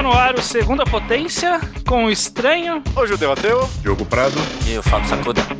Está no ar o Segunda Potência com o Estranho, o Judeu Ateu, Diogo Prado. E o Fábio Sacuda.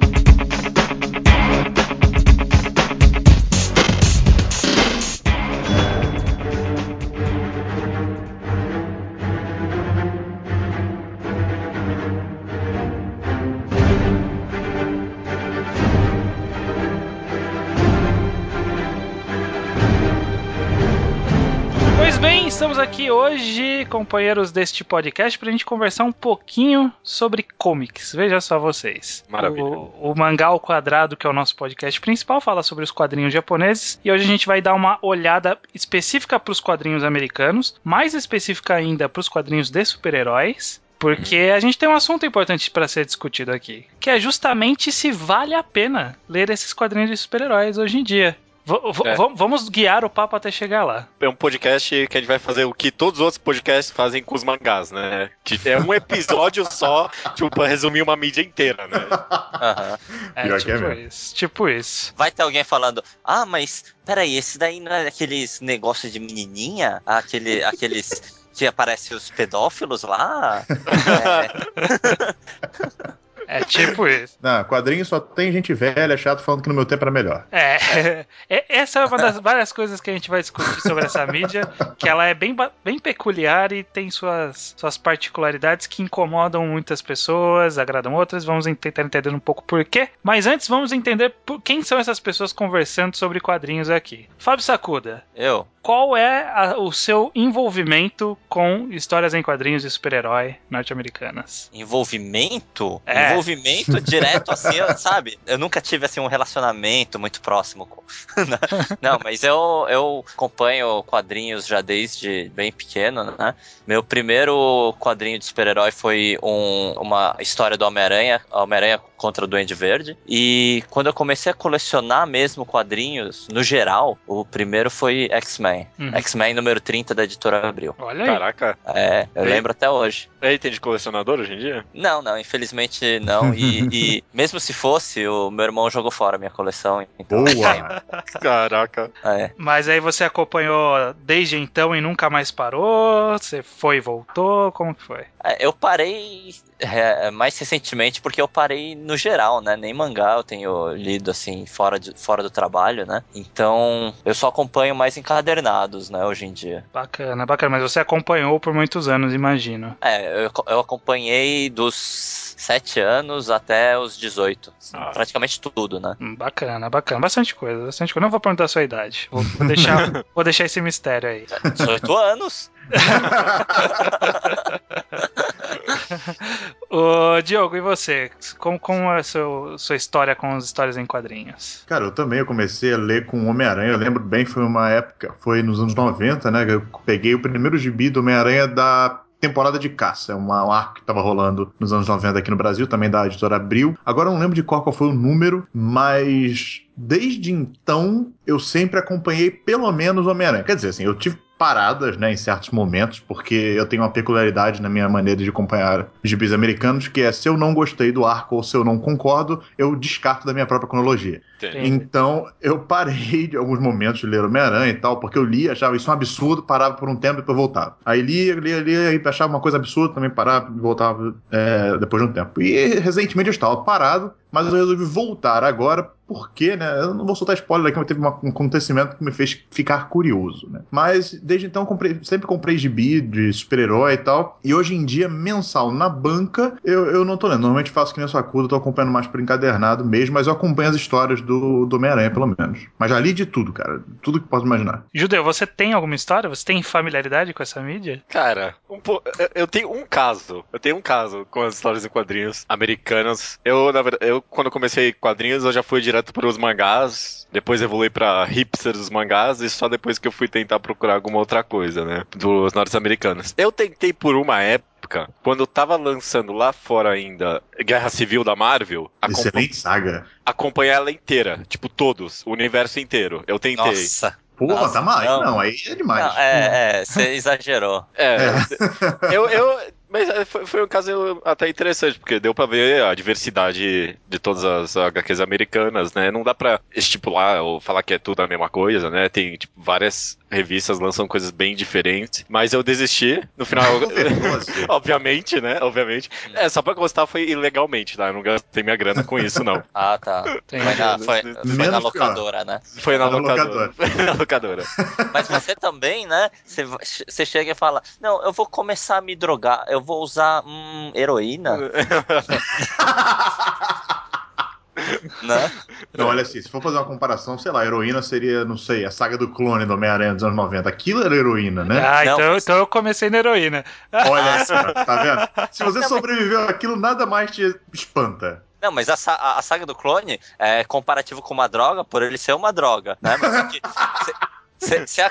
Aqui hoje, companheiros deste podcast, para a gente conversar um pouquinho sobre comics. Veja só vocês. Maravilha. O, o Mangá ao Quadrado, que é o nosso podcast principal, fala sobre os quadrinhos japoneses. E hoje a gente vai dar uma olhada específica para os quadrinhos americanos, mais específica ainda para os quadrinhos de super-heróis. Porque a gente tem um assunto importante para ser discutido aqui, que é justamente se vale a pena ler esses quadrinhos de super-heróis hoje em dia. V é. Vamos guiar o papo até chegar lá. É um podcast que a gente vai fazer o que todos os outros podcasts fazem com os mangás, né? Que é um episódio só, tipo, pra resumir uma mídia inteira, né? Uhum. É, tipo é isso. Tipo isso. Vai ter alguém falando, ah, mas peraí, esse daí não é aqueles negócios de menininha? Aquele, aqueles que aparecem os pedófilos lá? é. É tipo isso. Não, quadrinho só tem gente velha, chato, falando que no meu tempo era melhor. É, é, essa é uma das várias coisas que a gente vai discutir sobre essa mídia, que ela é bem, bem peculiar e tem suas, suas particularidades que incomodam muitas pessoas, agradam outras. Vamos tentar entender um pouco por quê. Mas antes, vamos entender por, quem são essas pessoas conversando sobre quadrinhos aqui. Fábio Sacuda. Eu qual é a, o seu envolvimento com histórias em quadrinhos de super-herói norte-americanas? Envolvimento? É. Envolvimento direto, assim, sabe? Eu nunca tive, assim, um relacionamento muito próximo com... Não, mas eu, eu acompanho quadrinhos já desde bem pequeno, né? Meu primeiro quadrinho de super-herói foi um, uma história do Homem-Aranha, Homem-Aranha contra o Duende Verde. E quando eu comecei a colecionar mesmo quadrinhos, no geral, o primeiro foi X-Men. Uhum. X-Men número 30 da editora Abril. Olha aí. Caraca. É, eu lembro até hoje. Aí tem de colecionador hoje em dia? Não, não, infelizmente não. E, e, mesmo se fosse, o meu irmão jogou fora a minha coleção. Então... Boa! Caraca. É. Mas aí você acompanhou desde então e nunca mais parou? Você foi e voltou? Como que foi? É, eu parei é, mais recentemente porque eu parei no geral, né? Nem mangá eu tenho lido assim fora, de, fora do trabalho, né? Então eu só acompanho mais encadernados, né? Hoje em dia. Bacana, bacana. Mas você acompanhou por muitos anos, imagino. É, eu, eu acompanhei dos 7 anos até os 18. Ah. Praticamente tudo, né? Hum, bacana, bacana. Bastante coisa, bastante coisa. Não vou perguntar a sua idade. Vou, vou deixar, vou deixar esse mistério aí. 18 anos. Ô, Diogo, e você? Como, como é a sua, sua história com as histórias em quadrinhos? Cara, eu também eu comecei a ler com Homem-Aranha. Eu lembro bem, foi uma época, foi nos anos 90, né? Eu peguei o primeiro gibi do Homem-Aranha da temporada de caça. É um arco que estava rolando nos anos 90 aqui no Brasil, também da editora Abril. Agora eu não lembro de qual, qual foi o número, mas desde então eu sempre acompanhei pelo menos Homem-Aranha. Quer dizer, assim, eu tive paradas, né, em certos momentos, porque eu tenho uma peculiaridade na minha maneira de acompanhar gibis americanos, que é se eu não gostei do arco ou se eu não concordo, eu descarto da minha própria cronologia. Sim. Então, eu parei de alguns momentos de ler Homem-Aranha e tal, porque eu li, achava isso um absurdo, parava por um tempo e depois voltava. Aí lia, lia, lia, e achava uma coisa absurda, também parava e voltava é, depois de um tempo. E recentemente eu estava parado, mas eu resolvi voltar agora porque, né? Eu não vou soltar spoiler aqui, mas teve um acontecimento que me fez ficar curioso, né? Mas desde então comprei, sempre comprei gibi de super-herói e tal. E hoje em dia, mensal na banca, eu, eu não tô lendo. Normalmente faço que nem sua curva, tô acompanhando mais por encadernado mesmo, mas eu acompanho as histórias do, do Homem-Aranha, pelo menos. Mas já li de tudo, cara. Tudo que posso imaginar. Judeu, você tem alguma história? Você tem familiaridade com essa mídia? Cara, um po... eu tenho um caso. Eu tenho um caso com as histórias em quadrinhos americanas. Eu, na verdade, eu quando comecei quadrinhos, eu já fui direto para os mangás. Depois evolui para hipsters dos mangás e só depois que eu fui tentar procurar alguma outra coisa, né? Dos norte-americanos. Eu tentei por uma época quando tava lançando lá fora ainda Guerra Civil da Marvel. Excelente saga. Acompanhar ela inteira. Tipo, todos. O universo inteiro. Eu tentei. Nossa. Porra, Nossa, tá mal. Não. não, aí é demais. Não, é, é, você exagerou. É. é. eu, eu Mas é, foi, foi um caso até interessante, porque deu pra ver a diversidade de todas as HQs americanas, né? Não dá pra estipular ou falar que é tudo a mesma coisa, né? Tem tipo, várias revistas lançam coisas bem diferentes. Mas eu desisti. No final, obviamente, né? Obviamente. É, só pra gostar foi ilegalmente, tá? Eu não gastei minha grana com isso, não. ah, tá. Foi na, foi, foi na locadora, né? Foi na, locadora. Foi na locadora. Mas você também, né? Você, você chega e fala: Não, eu vou começar a me drogar, eu vou usar hum, heroína. né? Não, olha assim, se for fazer uma comparação, sei lá, heroína seria, não sei, a saga do clone do Homem-Aranha dos anos 90. Aquilo era heroína, né? Ah, não, então, então eu comecei na heroína. Olha só, tá vendo? Se você não, sobreviveu aquilo, nada mais te espanta. Não, mas a, a, a, saga do clone é comparativo com uma droga por ele ser uma droga, né? Mas aqui, Cê, cê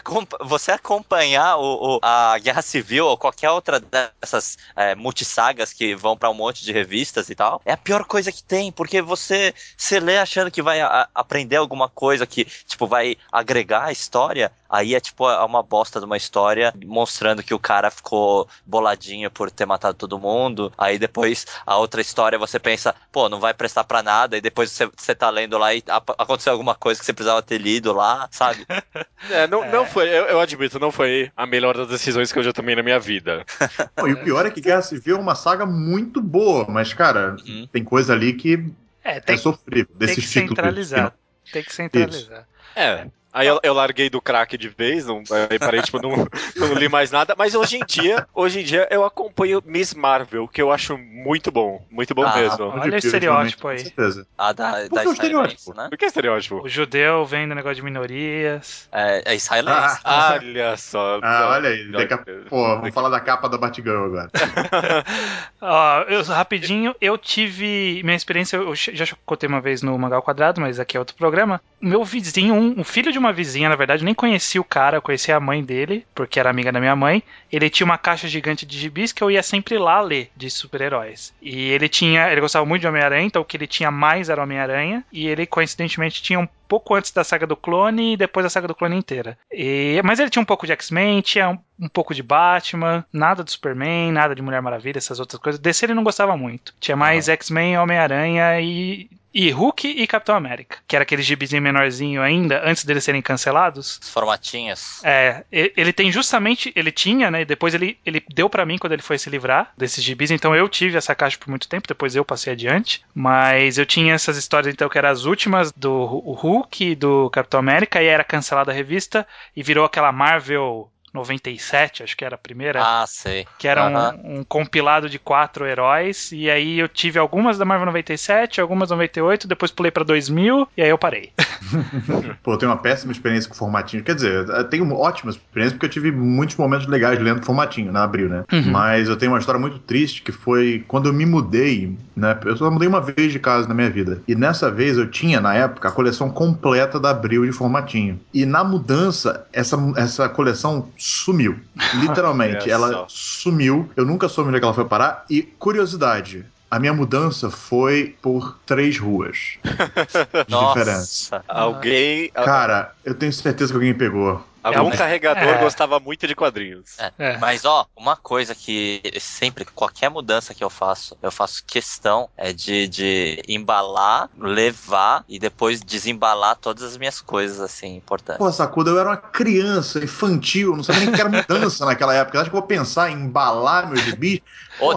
você acompanhar o, o, a Guerra Civil ou qualquer outra dessas é, multissagas que vão para um monte de revistas e tal, é a pior coisa que tem, porque você se lê achando que vai a, aprender alguma coisa que, tipo, vai agregar a história, aí é tipo é uma bosta de uma história mostrando que o cara ficou boladinho por ter matado todo mundo, aí depois a outra história você pensa, pô, não vai prestar para nada, e depois você, você tá lendo lá e aconteceu alguma coisa que você precisava ter lido lá, sabe? É, não, é. não foi, eu, eu, admito, não foi a melhor das decisões que eu já tomei na minha vida. e o pior é que Guerra Civil é uma saga muito boa, mas, cara, uhum. tem coisa ali que é, tem, é sofrível. Desses tem que centralizar. Tem que centralizar. Isso. É, Aí eu, eu, larguei do crack de vez, não, aí parei, tipo, não, não li mais nada. Mas hoje em dia, hoje em dia eu acompanho Miss Marvel, que eu acho muito bom. Muito bom ah, mesmo. Olha o estereótipo aí. Com certeza. Ah, da, Por da que estereótipo? Né? Por que estereótipo? O judeu vendo negócio de minorias. É, é israelense. Ah, olha só. Ah, olha aí. Pô, vamos falar da capa da Batgirl agora. Ó, eu, rapidinho, eu tive. Minha experiência, eu já contei uma vez no Mangal Quadrado, mas aqui é outro programa. Meu vizinho, um, um filho de uma vizinha, na verdade, nem conhecia o cara, eu conhecia a mãe dele, porque era amiga da minha mãe. Ele tinha uma caixa gigante de gibis que eu ia sempre lá ler de super-heróis. E ele tinha, ele gostava muito de Homem-Aranha, então o que ele tinha mais era Homem-Aranha, e ele coincidentemente tinha um pouco antes da saga do clone e depois da saga do clone inteira. E, mas ele tinha um pouco de X-Men, tinha um, um, pouco de Batman, nada do Superman, nada de Mulher Maravilha, essas outras coisas. Desse ele não gostava muito. Tinha mais. X-Men, Homem-Aranha e e Hulk e Capitão América, que era aquele gibizinho menorzinho ainda, antes deles serem cancelados. Os formatinhos. É, ele tem justamente, ele tinha, né, depois ele, ele deu para mim quando ele foi se livrar desses gibis, então eu tive essa caixa por muito tempo, depois eu passei adiante, mas eu tinha essas histórias então que eram as últimas do Hulk e do Capitão América, e era cancelada a revista, e virou aquela Marvel 97, acho que era a primeira. Ah, sei. Que era uhum. um, um, compilado de quatro heróis. E aí eu tive algumas da Marvel 97, algumas 98, depois pulei pra 2000 e aí eu parei. Pô, eu tenho uma péssima experiência com formatinho. Quer dizer, eu tenho ótimas experiências porque eu tive muitos momentos legais lendo formatinho na Abril, né? Uhum. Mas eu tenho uma história muito triste que foi quando eu me mudei, né? Eu só mudei uma vez de casa na minha vida. E nessa vez eu tinha, na época, a coleção completa da Abril de formatinho. E na mudança, essa, essa coleção sumiu. Literalmente, ela sumiu. Eu nunca soube onde é ela foi parar. E curiosidade, a minha mudança foi por três ruas. de Nossa. diferença. Alguém. Cara, eu tenho certeza que alguém pegou. Algum é, carregador é. gostava muito de quadrinhos. É. é. Mas, ó, uma coisa que sempre, qualquer mudança que eu faço, eu faço questão é de, de embalar, levar e depois desembalar todas as minhas coisas, assim, importantes. Pô, Sacuda, eu era uma criança infantil, não sabia nem que era mudança naquela época. Acho que vou pensar em embalar meus gibis.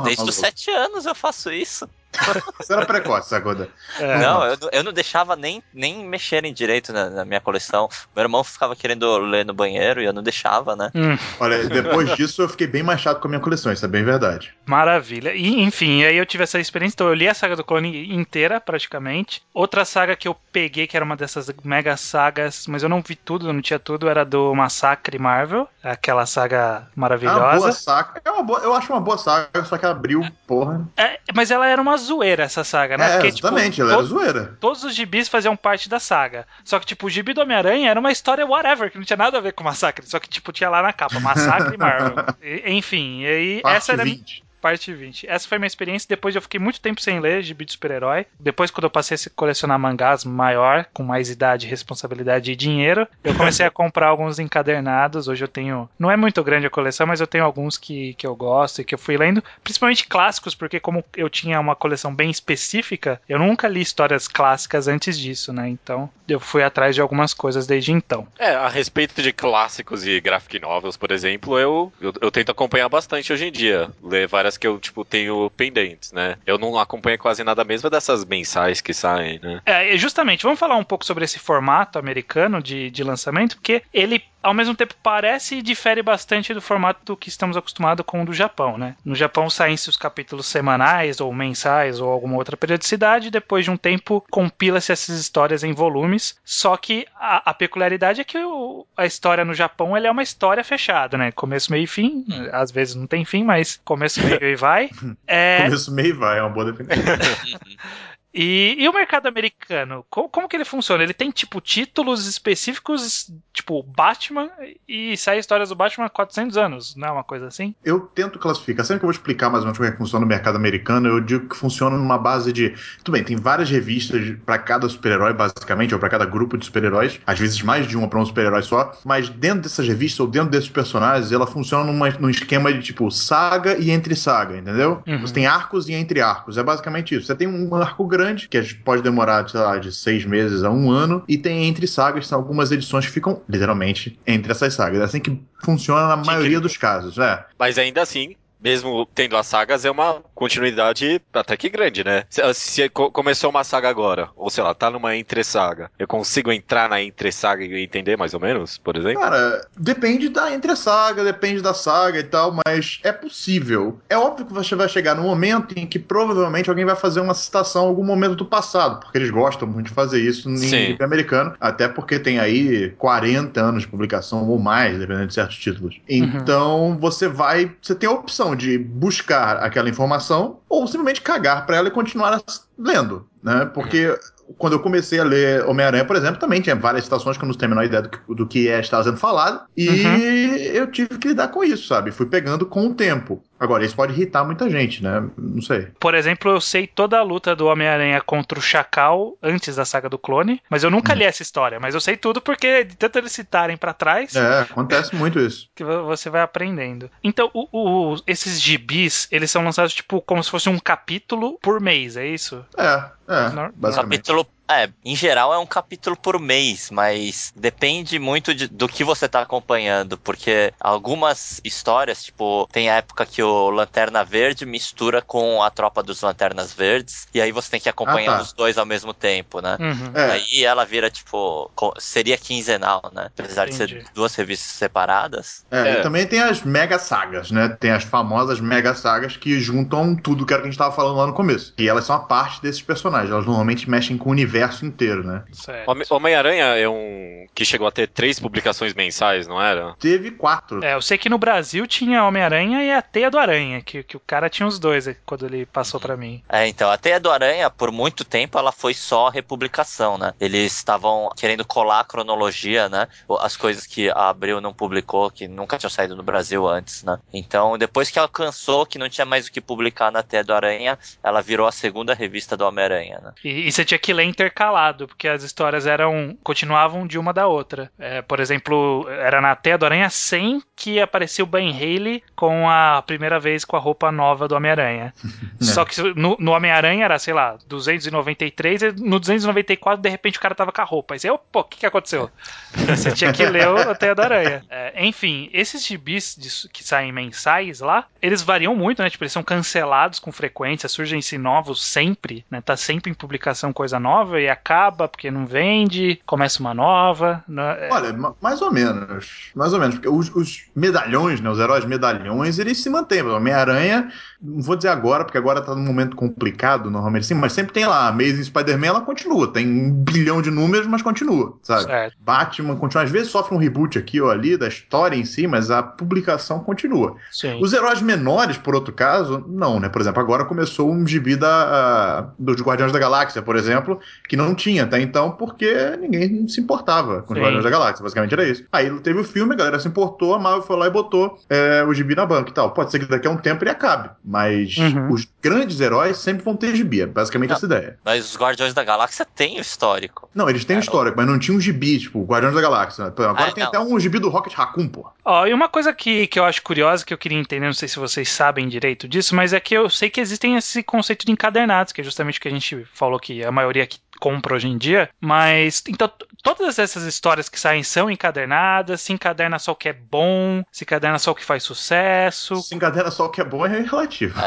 Desde os sete anos eu faço isso. Você era precoce, Sagoda. É. Não, eu, eu não deixava nem, nem mexerem direito na, na, minha coleção. Meu irmão ficava querendo ler no banheiro e eu não deixava, né? Hum. Olha, depois disso eu fiquei bem mais chato com a minha coleção, isso é bem verdade. Maravilha. E, enfim, aí eu tive essa experiência, então eu li a saga do clone inteira, praticamente. Outra saga que eu peguei, que era uma dessas mega sagas, mas eu não vi tudo, eu não tinha tudo, era do Massacre Marvel, aquela saga maravilhosa. É uma boa saga, é uma boa, eu acho uma boa saga, só que abriu, porra. É, mas ela era uma zoeira essa saga, né? É, Porque, tipo, exatamente, tipo, ela era zoeira. Todos os gibis faziam parte da saga. Só que, tipo, o gibi do Homem-Aranha era uma história whatever, que não tinha nada a ver com Massacre. Só que, tipo, tinha lá na capa, Massacre Marvel. e, enfim, e aí parte essa era. 20. Parte 20. Essa foi minha experiência. Depois eu fiquei muito tempo sem ler gibi de super-herói. Depois, quando eu passei a colecionar mangás maior, com mais idade, responsabilidade e dinheiro, eu comecei a comprar alguns encadernados. Hoje eu tenho. Não é muito grande a coleção, mas eu tenho alguns que, que eu gosto e que eu fui lendo. Principalmente clássicos, porque como eu tinha uma coleção bem específica, eu nunca li histórias clássicas antes disso, né? Então eu fui atrás de algumas coisas desde então. É, a respeito de clássicos e graphic novels, por exemplo, eu, eu, eu tento acompanhar bastante hoje em dia. Ler várias que eu, tipo, tenho pendentes, né? Eu não acompanho quase nada mesmo dessas mensais que saem, né? É, justamente, vamos falar um pouco sobre esse formato americano de, de lançamento, porque ele ao mesmo tempo parece e difere bastante do formato do que estamos acostumados com o do Japão, né? No Japão saem-se os capítulos semanais ou mensais ou alguma outra periodicidade, depois de um tempo compila-se essas histórias em volumes, só que a, a peculiaridade é que o, a história no Japão é uma história fechada, né? Começo, meio e fim, às vezes não tem fim, mas começo, meio e vai. É... Começo, meio e vai, é uma boa definição. E, e, o mercado americano, como, como, que ele funciona? Ele tem, tipo, títulos específicos, tipo, Batman, e sai histórias do Batman há 400 anos, não é uma coisa assim? Eu tento classificar. Sempre que eu vou explicar mais ou menos como é que funciona o mercado americano, eu digo que funciona numa base de... Tudo bem, tem várias revistas para cada super-herói, basicamente, ou para cada grupo de super-heróis, às vezes mais de uma para um super-herói só, mas dentro dessas revistas ou dentro desses personagens, ela funciona numa, num esquema de, tipo, saga e entre saga, entendeu? Uhum. Você tem arcos e entre arcos, é basicamente isso. Você tem um arco grande grande, que pode demorar, sei lá, de seis meses a um ano, e tem entre sagas, são algumas edições que ficam literalmente entre essas sagas. É assim que funciona na maioria dos casos, é. Mas ainda assim, mesmo tendo as sagas, é uma continuidade até que grande, né? Se, se começou uma saga agora, ou sei lá, tá numa entre-saga, eu consigo entrar na entre-saga e entender mais ou menos, por exemplo? Cara, depende da entre-saga, depende da saga e tal, mas é possível. É óbvio que você vai chegar no momento em que provavelmente alguém vai fazer uma citação em algum momento do passado, porque eles gostam muito de fazer isso em livro americano, até porque tem aí 40 anos de publicação ou mais, dependendo de certos títulos. Uhum. Então, uhum. você vai, você tem a opção de buscar aquela informação ou simplesmente cagar para ela e continuar lendo, né? Porque quando eu comecei a ler Homem-Aranha, por exemplo, também tinha várias citações que eu não tenho a menor ideia do que, do que é, estava sendo falado. E uhum. eu tive que lidar com isso, sabe? Fui pegando com o tempo. Agora, isso pode irritar muita gente, né? Não sei. Por exemplo, eu sei toda a luta do Homem-Aranha contra o Chacal antes da saga do clone, mas eu nunca hum. li essa história. Mas eu sei tudo porque, de tanto eles citarem para trás. É, acontece muito isso. Que você vai aprendendo. Então, o, o, esses gibis, eles são lançados, tipo, como se fosse um capítulo por mês, é isso? É, é. basicamente. Capítulo é, em geral é um capítulo por mês, mas depende muito de, do que você tá acompanhando, porque algumas histórias, tipo, tem a época que o Lanterna Verde mistura com a tropa dos Lanternas Verdes, e aí você tem que acompanhar ah, tá. os dois ao mesmo tempo, né? Uhum. É. Aí ela vira, tipo, seria quinzenal, né? Apesar Entendi. de ser duas revistas separadas. É, é, e também tem as mega sagas, né? Tem as famosas mega sagas que juntam tudo que era que a gente tava falando lá no começo. E elas são a parte desses personagens, elas normalmente mexem com o universo universo inteiro, né? Homem-Aranha é um que chegou a ter três publicações mensais, não era? Teve quatro. É, eu sei que no Brasil tinha Homem-Aranha e a Teia do Aranha, que, que o cara tinha os dois quando ele passou para mim. É, então, a Teia do Aranha, por muito tempo, ela foi só republicação, né? Eles estavam querendo colar a cronologia, né? As coisas que a Abril não publicou, que nunca tinham saído no Brasil antes, né? Então, depois que alcançou que não tinha mais o que publicar na Teia do Aranha, ela virou a segunda revista do Homem-Aranha, né? E, e você tinha que ler intercalado, porque as histórias eram continuavam de uma da outra. É, por exemplo, era na Teia do Aranha 100 que apareceu o Ben Haley com a primeira vez com a roupa nova do Homem-Aranha. É. Só que no, no Homem-Aranha era, sei lá, 293, e no 294 de repente o cara tava com a roupa. Aí você, pô, o que, que aconteceu? Você tinha que ler a Teia do Aranha. É, enfim, esses gibis de, que saem mensais lá, eles variam muito, né? Tipo, eles são cancelados com frequência, surgem-se novos sempre, né? Tá sempre em publicação coisa nova e acaba porque não vende, começa uma nova. Né? Olha, mais ou menos. Mais ou menos. Porque os, os medalhões, né? Os heróis medalhões, eles se mantêm. Homem-Aranha, não vou dizer agora, porque agora tá num momento complicado, normalmente sim, mas sempre tem lá. Amazing Spider-Man, ela continua. Tem um bilhão de números, mas continua, sabe? Certo. Batman continua. Às vezes sofre um reboot aqui ou ali da história em si, mas a publicação continua. Sim. Os heróis menores, por outro caso, não, né? Por exemplo, agora começou um gibi da, uh, dos Guardiões da Galáxia, por exemplo, que não tinha até então, porque ninguém se importava com os. Guardiões da Galáxia, basicamente era isso. Aí teve o filme, a galera se importou, a Marvel foi lá e botou é, o gibi na banca e tal. Pode ser que daqui a um tempo ele acabe, mas Uhum. os grandes heróis sempre vão ter gibi, é basicamente Não. essa ideia. Mas os Guardiões da Galáxia têm o histórico. Não, eles têm É, história, mas não tinha um gibi, tipo, Guardiões da Galáxia. Agora Ah, tem não. até um gibi do Rocket Raccoon, pô. Ó, e uma coisa que, que eu acho curiosa, que eu queria entender, não sei se vocês sabem direito disso, mas é que eu sei que existem esse conceito de encadernados, que é justamente o que a gente falou que a maioria que compra hoje em dia, mas então todas essas histórias que saem são encadernadas, se encaderna só o que é bom, se encaderna só o que faz sucesso, Se encadena só o que é bom é relativo.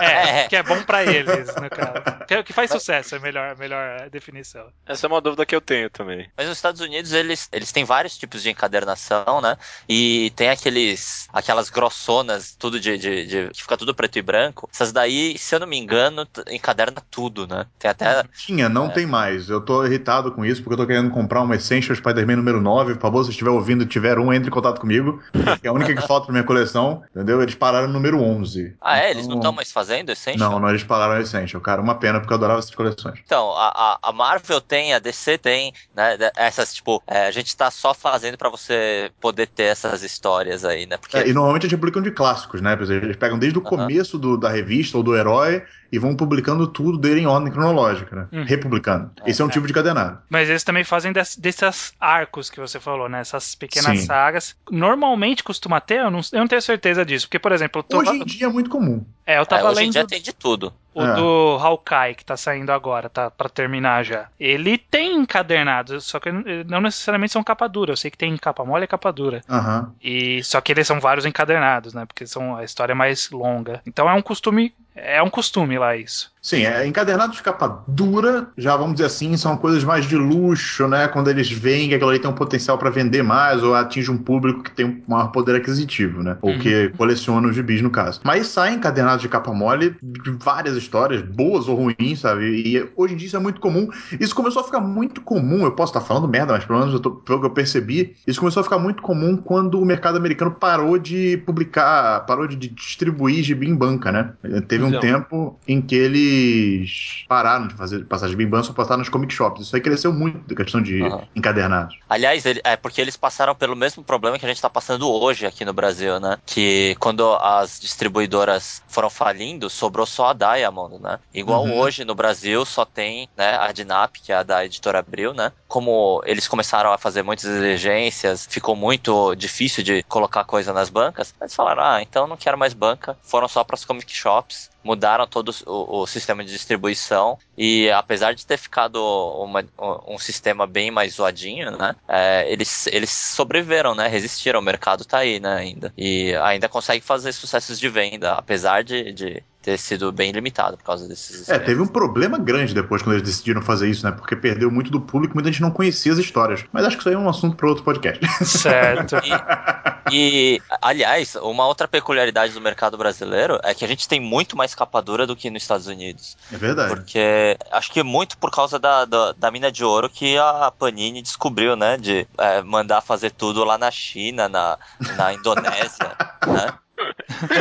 é, É. que é bom pra eles, no caso. Que, que faz sucesso é a melhor, a melhor definição. Essa é uma dúvida que eu tenho também. Mas nos Estados Unidos eles, eles têm vários tipos de encadernação, né? E tem aqueles aquelas grossonas, tudo de, de, de- que fica tudo preto e branco. Essas daí, se eu não me engano, encaderna tudo, né? Tem até Tinha, não É. tem mais. Eu tô irritado com isso, porque eu tô querendo comprar uma Essential Spider-Man número 9. Por favor, se estiver ouvindo e tiver um, entre em contato comigo. É a única que falta pra minha coleção, entendeu? Eles pararam no número 11. Ah, é? Eles não Então- estão mais fazendo Essential? Não, não, eles pararam Essential, cara. Uma pena, porque eu adorava essas coleções. Então, a, a, Marvel tem, a DC tem, né? Essas, tipo, é, a gente tá só fazendo pra você poder ter essas histórias aí, né? Porque É, e normalmente eles publicam de clássicos, né? Eles pegam desde o Aham. começo do- da revista ou do herói e vão publicando tudo dele em ordem cronológica, né? Uhum. Republicando. Esse é um É. tipo de cadenado. Mas eles também fazem des- desses arcos que você falou, né? Essas pequenas Sim. sagas. Normalmente costuma ter, eu não, eu não tenho certeza disso. Porque, por exemplo, eu, tô, Hoje em dia é muito comum. é, eu é, tava hoje em lendo dia tem de tudo. O É. do Hawkeye, que tá saindo agora, tá pra terminar já. Ele tem encadernados, só que não necessariamente são capa dura. Eu sei que tem capa mole e capa dura. Aham. E só que eles são vários encadernados, né? Porque são a história é mais longa. Então é um costume, é um costume lá isso. Sim, é, encadernados de capa dura, já vamos dizer assim, são coisas mais de luxo, né? Quando eles veem que aquilo ali tem um potencial para vender mais ou atinge um público que tem um maior poder aquisitivo, né? Ou Uhum. que coleciona os gibis, no caso. Mas saem encadernados de capa mole de várias histórias, boas ou ruins, sabe? E hoje em dia isso é muito comum. Isso começou a ficar muito comum, eu posso estar falando merda, mas pelo menos eu tô, pelo que eu percebi, isso começou a ficar muito comum quando o mercado americano parou de publicar, parou de distribuir gibi em banca, né? Teve um Então. tempo em que eles pararam de fazer passar gibi em banca, só passaram nos comic shops. Isso aí cresceu muito, a questão de Aham. encadernados. Aliás, ele- é porque eles passaram pelo mesmo problema que a gente tá passando hoje aqui no Brasil, né? Que quando as distribuidoras foram falindo, sobrou só a Diamond, né? Igual Uhum. hoje no Brasil só tem né, a Dinap, que é a da editora Abril, né? Como eles começaram a fazer muitas exigências, ficou muito difícil de colocar coisa nas bancas, eles falaram, ah, então não quero mais banca, foram só para as comic shops, mudaram todo o, o sistema de distribuição e apesar de ter ficado uma- um sistema bem mais zoadinho, né? é, eles, eles sobreviveram, né? Resistiram, o mercado tá aí, né? Ainda. E ainda consegue fazer sucessos de venda, apesar de, de ter sido bem limitado por causa desses. É, teve um problema grande depois quando eles decidiram fazer isso, né? Porque perdeu muito do público, muita gente não conhecia as histórias. Mas acho que isso aí é um assunto para outro podcast. Certo. E, aliás, uma outra peculiaridade do mercado brasileiro é que a gente tem muito mais capa dura do que nos Estados Unidos. É verdade. Porque acho que muito por causa da, da, da mina de ouro que a Panini descobriu, né? De é, mandar fazer tudo lá na China, na, na Indonésia, né?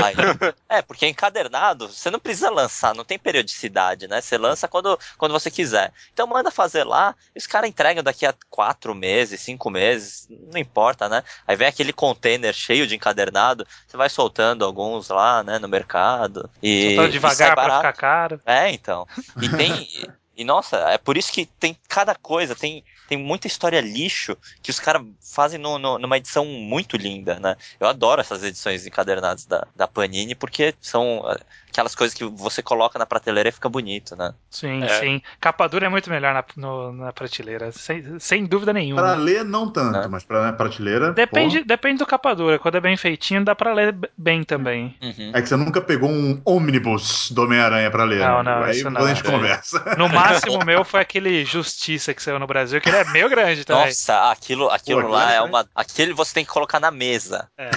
Aí- é, porque encadernado, você não precisa lançar, não tem periodicidade, né? Você lança quando, quando você quiser. Então manda fazer lá, e os caras entregam daqui a quatro meses, cinco meses, não importa, né? Aí vem aquele container cheio de encadernado, você vai soltando alguns lá, né, no mercado. E, Só tá e devagar pra ficar caro. É, então. E tem. E nossa, é por isso que tem cada coisa, tem, tem muita história lixo que os caras fazem no, no- numa edição muito linda, né? Eu adoro essas edições encadernadas da, da Panini porque são eh, aquelas coisas que você coloca na prateleira e fica bonito, né? Sim, É. sim. Capa dura é muito melhor na, no- na prateleira, sem, sem dúvida Pra nenhuma. ler, não tanto, É. mas pra né, prateleira. Depende, depende do capa dura. Quando é bem feitinho, dá pra ler bem também. Uhum. É que você nunca pegou um ônibus do Homem-Aranha pra ler. Não, né? não, Aí isso não. a gente conversa. No máximo o meu foi aquele Justiça que saiu no Brasil, que ele é meio grande também. Nossa, aquilo, aquilo Pô, lá aquilo é é uma. Aquele você tem que colocar na mesa. É.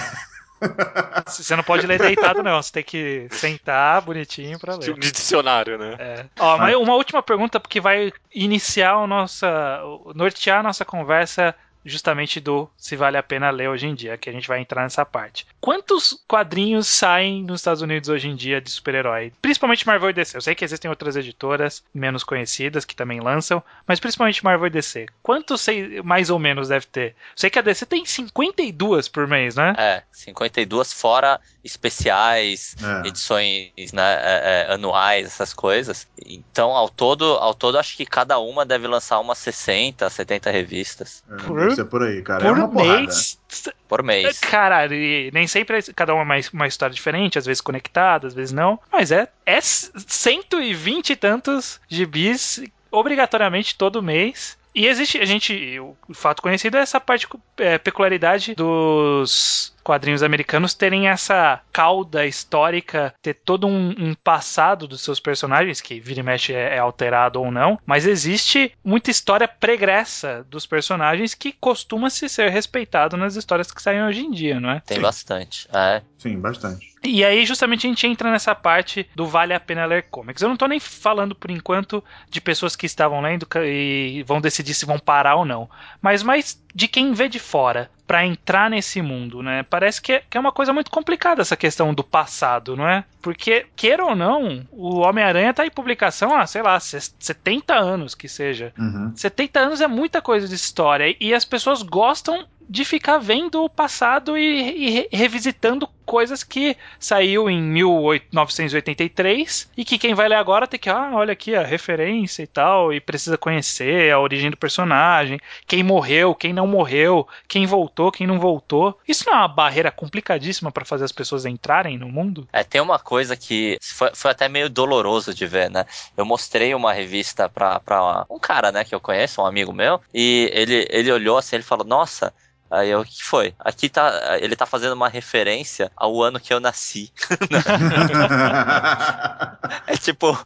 Você não pode ler deitado, não. Você tem que sentar bonitinho pra ler. Tipo de dicionário, né? É. Ó, mas uma última pergunta, porque vai iniciar a nossa. nortear a nossa conversa justamente do se vale a pena ler hoje em dia, que a gente vai entrar nessa parte. Quantos quadrinhos saem nos Estados Unidos hoje em dia de super-herói? Principalmente Marvel e DC. Eu sei que existem outras editoras menos conhecidas que também lançam, mas principalmente Marvel e DC. Quantos mais ou menos deve ter? Eu sei que a DC tem 52 por mês, né? É, 52 fora especiais, é. edições né, é, é, anuais, essas coisas. Então, ao todo, ao todo, acho que cada uma deve lançar umas 60, 70 revistas. É, por, ser por aí, cara. É por é mês. Por mês. Cara, nem sempre cada uma é mais uma história diferente, às vezes conectada, às vezes não. Mas é, é 120 e tantos gibis obrigatoriamente todo mês. E existe, a gente, o fato conhecido é essa parte, é, peculiaridade dos quadrinhos americanos terem essa cauda histórica, ter todo um, um passado dos seus personagens, que vira e mexe é, é, alterado ou não, mas existe muita história pregressa dos personagens que costuma se ser respeitado nas histórias que saem hoje em dia, não é? Tem Sim. bastante. É. Sim, bastante. E aí, justamente, a gente entra nessa parte do vale a pena ler comics. Eu não tô nem falando, por enquanto, de pessoas que estavam lendo e vão decidir se vão parar ou não. Mas mais de quem vê de fora para entrar nesse mundo, né? Parece que é, que é uma coisa muito complicada essa questão do passado, não é? Porque, queira ou não, o Homem-Aranha tá em publicação há, sei lá, 70 anos que seja. Uhum. 70 anos é muita coisa de história e as pessoas gostam de ficar vendo o passado e, e revisitando coisas que saiu em 1983 e que quem vai ler agora tem que, ah, olha aqui a referência e tal, e precisa conhecer a origem do personagem, quem morreu, quem não morreu, quem voltou, quem não voltou. Isso não é uma barreira complicadíssima para fazer as pessoas entrarem no mundo? É, tem uma coisa que foi, foi até meio doloroso de ver, né? Eu mostrei uma revista pra, pra um cara, né, que eu conheço, um amigo meu, e ele, ele olhou assim, ele falou, nossa, Aí eu, o que foi? Aqui tá, ele tá fazendo uma referência ao ano que eu nasci. é tipo,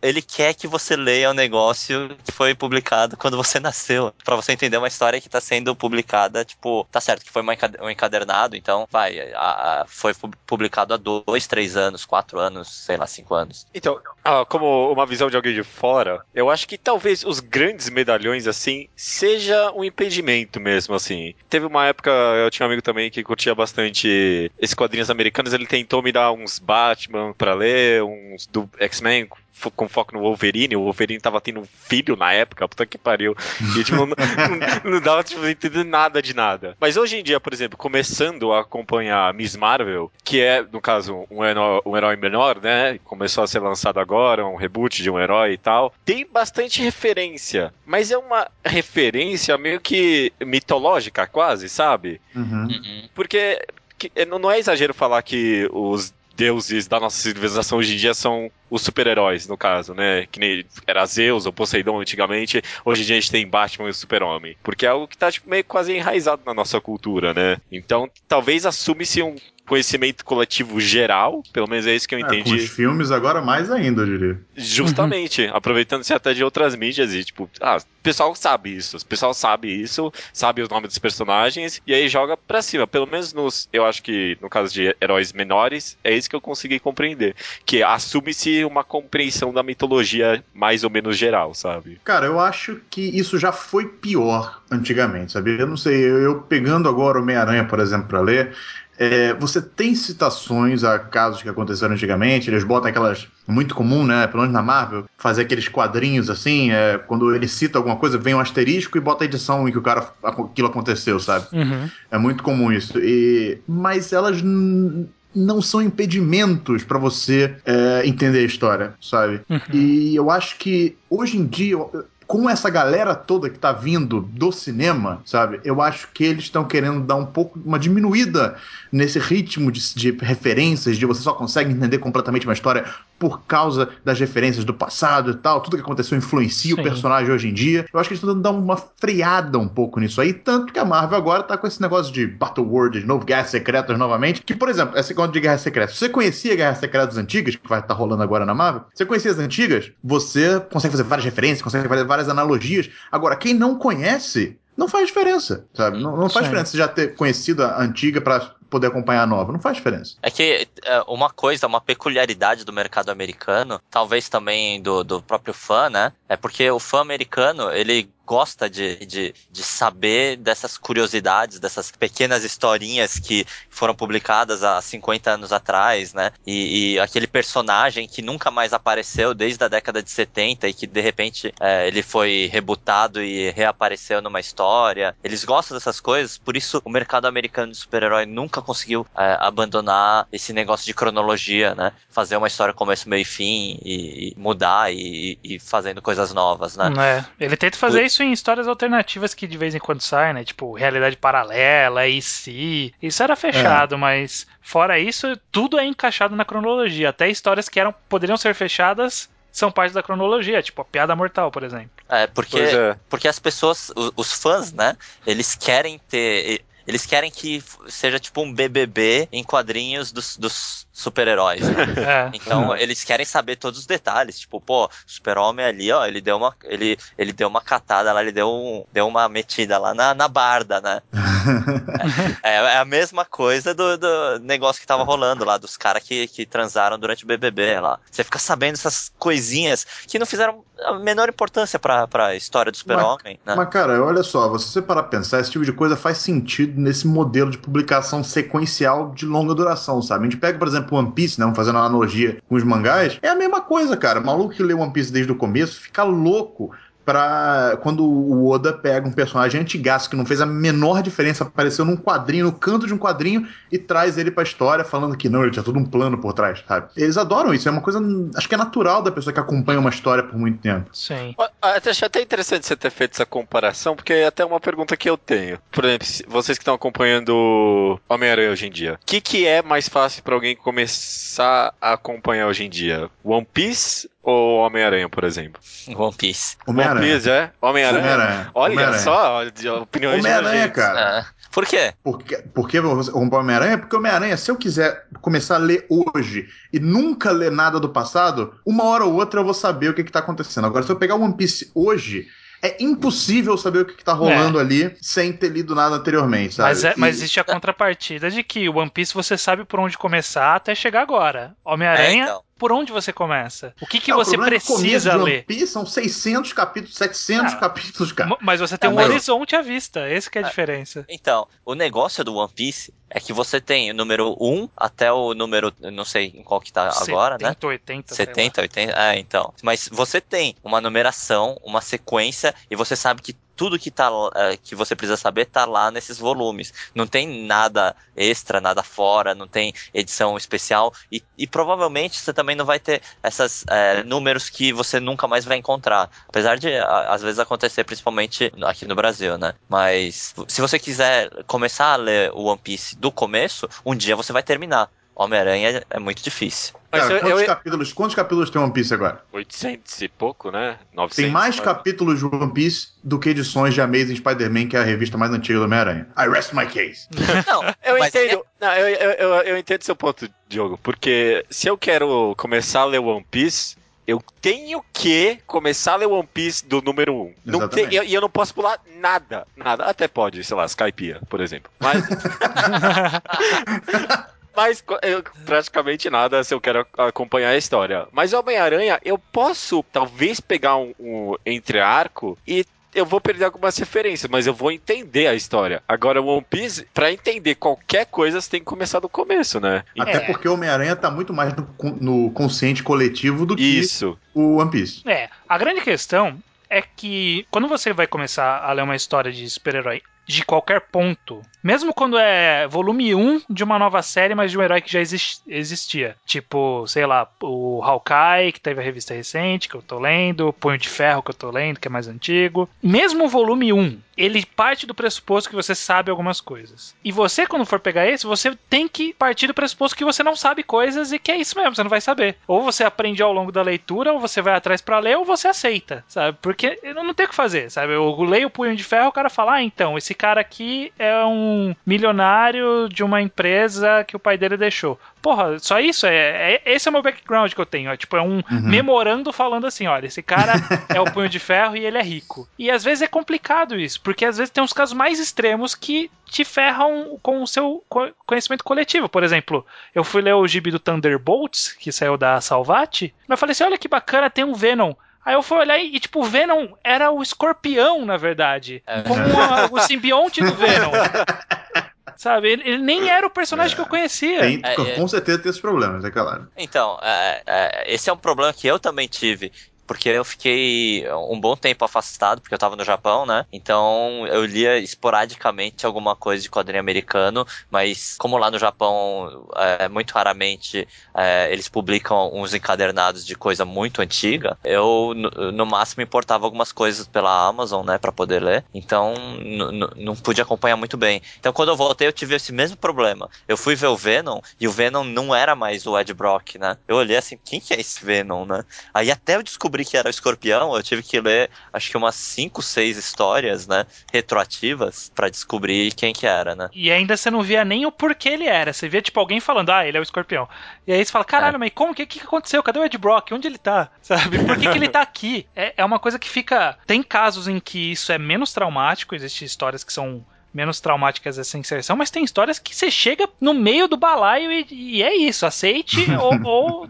ele quer que você leia o um negócio que foi publicado quando você nasceu, para você entender uma história que tá sendo publicada, tipo, tá certo que foi um encadernado, então vai, a, a, foi publicado há dois, três anos, quatro anos, sei lá, cinco anos. Então, ah, como uma visão de alguém de fora, eu acho que talvez os grandes medalhões, assim, seja um impedimento mesmo, assim teve uma época, eu tinha um amigo também que curtia bastante esses quadrinhos americanos, ele tentou me dar uns Batman pra ler, uns do X-Men com foco no Wolverine, o Wolverine tava tendo um filho na época, puta que pariu. E, tipo, não, não, não, dava, tipo, entender nada de nada. Mas hoje em dia, por exemplo, começando a acompanhar Miss Marvel, que é, no caso, um herói, um herói menor, né? Começou a ser lançado agora, um reboot de um herói e tal. Tem bastante referência, mas é uma referência meio que mitológica, quase, sabe? Uhum. uhum. Porque não é exagero falar que os deuses da nossa civilização hoje em dia são os super-heróis, no caso, né? Que nem era Zeus ou Poseidon antigamente, hoje em dia a gente tem Batman e o Super-Homem. Porque é algo que tá tipo, meio quase enraizado na nossa cultura, né? Então, talvez assume-se um conhecimento coletivo geral, pelo menos é isso que eu entendi. É, com os filmes agora mais ainda, eu diria. Justamente, uhum. aproveitando-se até de outras mídias e tipo, ah, o pessoal sabe isso, o pessoal sabe isso, sabe os nomes dos personagens e aí joga pra cima. Pelo menos nos, eu acho que no caso de heróis menores, é isso que eu consegui compreender, que assume-se uma compreensão da mitologia mais ou menos geral, sabe? Cara, eu acho que isso já foi pior antigamente, sabe? Eu não sei, eu, eu pegando agora o Homem-Aranha, por exemplo, para ler, é, você tem citações a casos que aconteceram antigamente, eles botam aquelas. Muito comum, né? Pelo menos na Marvel, fazer aqueles quadrinhos assim, é, quando ele cita alguma coisa, vem um asterisco e bota a edição em que o cara aquilo aconteceu, sabe? Uhum. É muito comum isso. E, mas elas não são impedimentos para você é, entender a história, sabe? Uhum. E eu acho que hoje em dia com essa galera toda que tá vindo do cinema, sabe? Eu acho que eles estão querendo dar um pouco, uma diminuída nesse ritmo de, de, referências, de você só consegue entender completamente uma história por causa das referências do passado e tal. Tudo que aconteceu influencia Sim. o personagem hoje em dia. Eu acho que eles estão dando uma freada um pouco nisso aí. Tanto que a Marvel agora tá com esse negócio de Battle World de novo, Guerras Secretas novamente. Que, por exemplo, essa conta de Guerras Secretas. Você conhecia Guerras Secretas antigas, que vai estar tá rolando agora na Marvel? Você conhecia as antigas? Você consegue fazer várias referências, consegue fazer várias analogias. Agora, quem não conhece, não faz diferença, sabe? Não, não faz Sim. diferença já ter conhecido a antiga para poder acompanhar a nova. Não faz diferença. É que é, uma coisa, uma peculiaridade do mercado americano, talvez também do, do próprio fã, né? É porque o fã americano, ele gosta de, de, de saber dessas curiosidades, dessas pequenas historinhas que foram publicadas há 50 anos atrás, né? E, e aquele personagem que nunca mais apareceu desde a década de 70 e que de repente é, ele foi rebutado e reapareceu numa história. Eles gostam dessas coisas, por isso o mercado americano de super-herói nunca conseguiu é, abandonar esse negócio de cronologia, né? Fazer uma história começo, meio e fim e, e mudar e, e, fazendo coisas novas, né? É, ele tenta fazer isso em histórias alternativas que de vez em quando saem, né? Tipo, realidade paralela, e si. Isso era fechado, é. mas fora isso, tudo é encaixado na cronologia. Até histórias que eram poderiam ser fechadas são parte da cronologia, tipo a piada mortal, por exemplo. É, porque, é. porque as pessoas, os, os, fãs, né, eles querem ter. Eles querem que seja tipo um BBB em quadrinhos dos, dos super-heróis. Né? É. Então eles querem saber todos os detalhes. Tipo, pô, super-homem ali, ó, ele deu uma, ele, ele deu uma catada lá, ele deu, um, deu uma metida lá na, na barda, né? é, é, a mesma coisa do, do negócio que tava rolando lá, dos caras que, que transaram durante o BBB lá. Você fica sabendo essas coisinhas que não fizeram a menor importância pra, pra história do super-homem. Mas, né? mas, cara, olha só, você você parar pra pensar, esse tipo de coisa faz sentido nesse modelo de publicação sequencial de longa duração, sabe? A gente pega, por exemplo, One Piece, né? Fazendo uma analogia com os mangás, é a mesma coisa, cara. O maluco que lê One Piece desde o começo fica louco para quando o Oda pega um personagem antigaço que não fez a menor diferença, apareceu num quadrinho, no canto de um quadrinho e traz ele pra história falando que não, ele tinha todo um plano por trás, sabe? Eles adoram isso, é uma coisa, acho que é natural da pessoa que acompanha uma história por muito tempo. Sim. Acho até interessante você ter feito essa comparação, porque é até uma pergunta que eu tenho. Por exemplo, vocês que estão acompanhando Homem-Aranha hoje em dia, o que, que é mais fácil para alguém começar a acompanhar hoje em dia? One Piece ou Homem-Aranha, por exemplo? One Piece. Homem-Aranha. One Piece, é? Homem-Aranha. Homem Olha Homem só, opiniões Homem-Aranha, cara. É. Por quê? Porque, porque o Homem-Aranha? Porque Homem-Aranha, se eu quiser começar a ler hoje e nunca ler nada do passado, uma hora ou outra eu vou saber o que, está acontecendo. Agora, se eu pegar o One Piece hoje, é impossível saber o que, está rolando é. ali sem ter lido nada anteriormente, sabe? Mas, é, mas existe a contrapartida de que o One Piece você sabe por onde começar até chegar agora. Homem-Aranha. É, então por onde você começa? O que, que você precisa ler? One Piece são 600 capítulos, 700 ah, capítulos, cara. Mas você tem é, um mas... horizonte à vista, essa é a é. diferença. Então, o negócio do One Piece é que você tem o número 1 até o número, não sei em qual que tá 70, agora, né? 80, 70, 80, é, então. Mas você tem uma numeração, uma sequência, e você sabe que tudo que, tá, é, que você precisa saber tá lá nesses volumes. Não tem nada extra, nada fora, não tem edição especial. E, e provavelmente você também não vai ter esses é, números que você nunca mais vai encontrar. Apesar de, às vezes, acontecer, principalmente aqui no Brasil, né? Mas se você quiser começar a ler o One Piece do começo, um dia você vai terminar. Homem-Aranha é muito difícil. Mas Cara, eu, quantos, eu... Capítulos, quantos capítulos tem One Piece agora? 800 e pouco, né? 900. Tem mais mas... capítulos de One Piece do que edições de Amazing Spider-Man, que é a revista mais antiga do Homem-Aranha. I rest my case. Não, eu entendo. É... Não, eu, eu, eu, eu entendo seu ponto, Diogo, porque se eu quero começar a ler One Piece, eu tenho que começar a ler One Piece do número 1. Um. Não tem, e eu, eu, não posso pular nada. Nada. Até pode, sei lá, Skypiea, por exemplo. Mas. Mas eu, praticamente nada se eu quero acompanhar a história. Mas Homem-Aranha, eu posso talvez pegar um, um entre arco e eu vou perder algumas referências, mas eu vou entender a história. Agora, One Piece, pra entender qualquer coisa, você tem que começar do começo, né? Até é. porque o Homem-Aranha tá muito mais no, no, consciente coletivo do que Isso. o One Piece. É, a grande questão é que quando você vai começar a ler uma história de super-herói de qualquer ponto. Mesmo quando é volume 1 de uma nova série, mas de um herói que já existia. Tipo, sei lá, o Hawkeye, que teve a revista recente, que eu tô lendo, o Punho de Ferro, que eu tô lendo, que é mais antigo. Mesmo o volume 1, ele parte do pressuposto que você sabe algumas coisas. E você, quando for pegar esse, você tem que partir do pressuposto que você não sabe coisas e que é isso mesmo, você não vai saber. Ou você aprende ao longo da leitura, ou você vai atrás para ler, ou você aceita, sabe? Porque não tem o que fazer, sabe? Eu leio o Punho de Ferro, o cara fala, ah, então, esse cara aqui é um milionário de uma empresa que o pai dele deixou. Porra, só isso? É, é esse é o meu background que eu tenho. É, tipo, é um uhum. memorando falando assim: olha, esse cara é o punho de ferro e ele é rico. E às vezes é complicado isso, porque às vezes tem uns casos mais extremos que te ferram com o seu conhecimento coletivo. Por exemplo, eu fui ler o gibi do Thunderbolts, que saiu da Salvati, mas eu falei assim: olha que bacana, tem um Venom. Aí eu fui olhar e, tipo, o Venom era o escorpião, na verdade. É. Como a, o simbionte do Venom. Sabe? Ele, ele, nem era o personagem é. que eu conhecia. Tem, é, com certeza tem esses problemas, é claro. Então, é, é, esse é um problema que eu também tive porque eu fiquei um bom tempo afastado, porque eu tava no Japão, né? Então eu lia esporadicamente alguma coisa de quadrinho americano, mas como lá no Japão, é, muito raramente é, eles publicam uns encadernados de coisa muito antiga, eu no, máximo importava algumas coisas pela Amazon, né, para poder ler. Então não pude acompanhar muito bem. Então quando eu voltei, eu tive esse mesmo problema. Eu fui ver o Venom e o Venom não era mais o Ed Brock, né? Eu olhei assim, quem que é esse Venom, né? Aí até eu descobri descobri que era o escorpião, eu tive que ler acho que umas 5, 6 histórias, né? Retroativas para descobrir quem que era, né? E ainda você não via nem o porquê ele era. Você via, tipo, alguém falando, ah, ele é o escorpião. E aí você fala, caralho, é. mas como? O que, que aconteceu? Cadê o Ed Brock? Onde ele tá? Sabe? Por que, que ele tá aqui? É, é uma coisa que fica. Tem casos em que isso é menos traumático, existem histórias que são menos traumáticas essa inserção, mas tem histórias que você chega no meio do balaio e, e é isso, aceite ou, ou,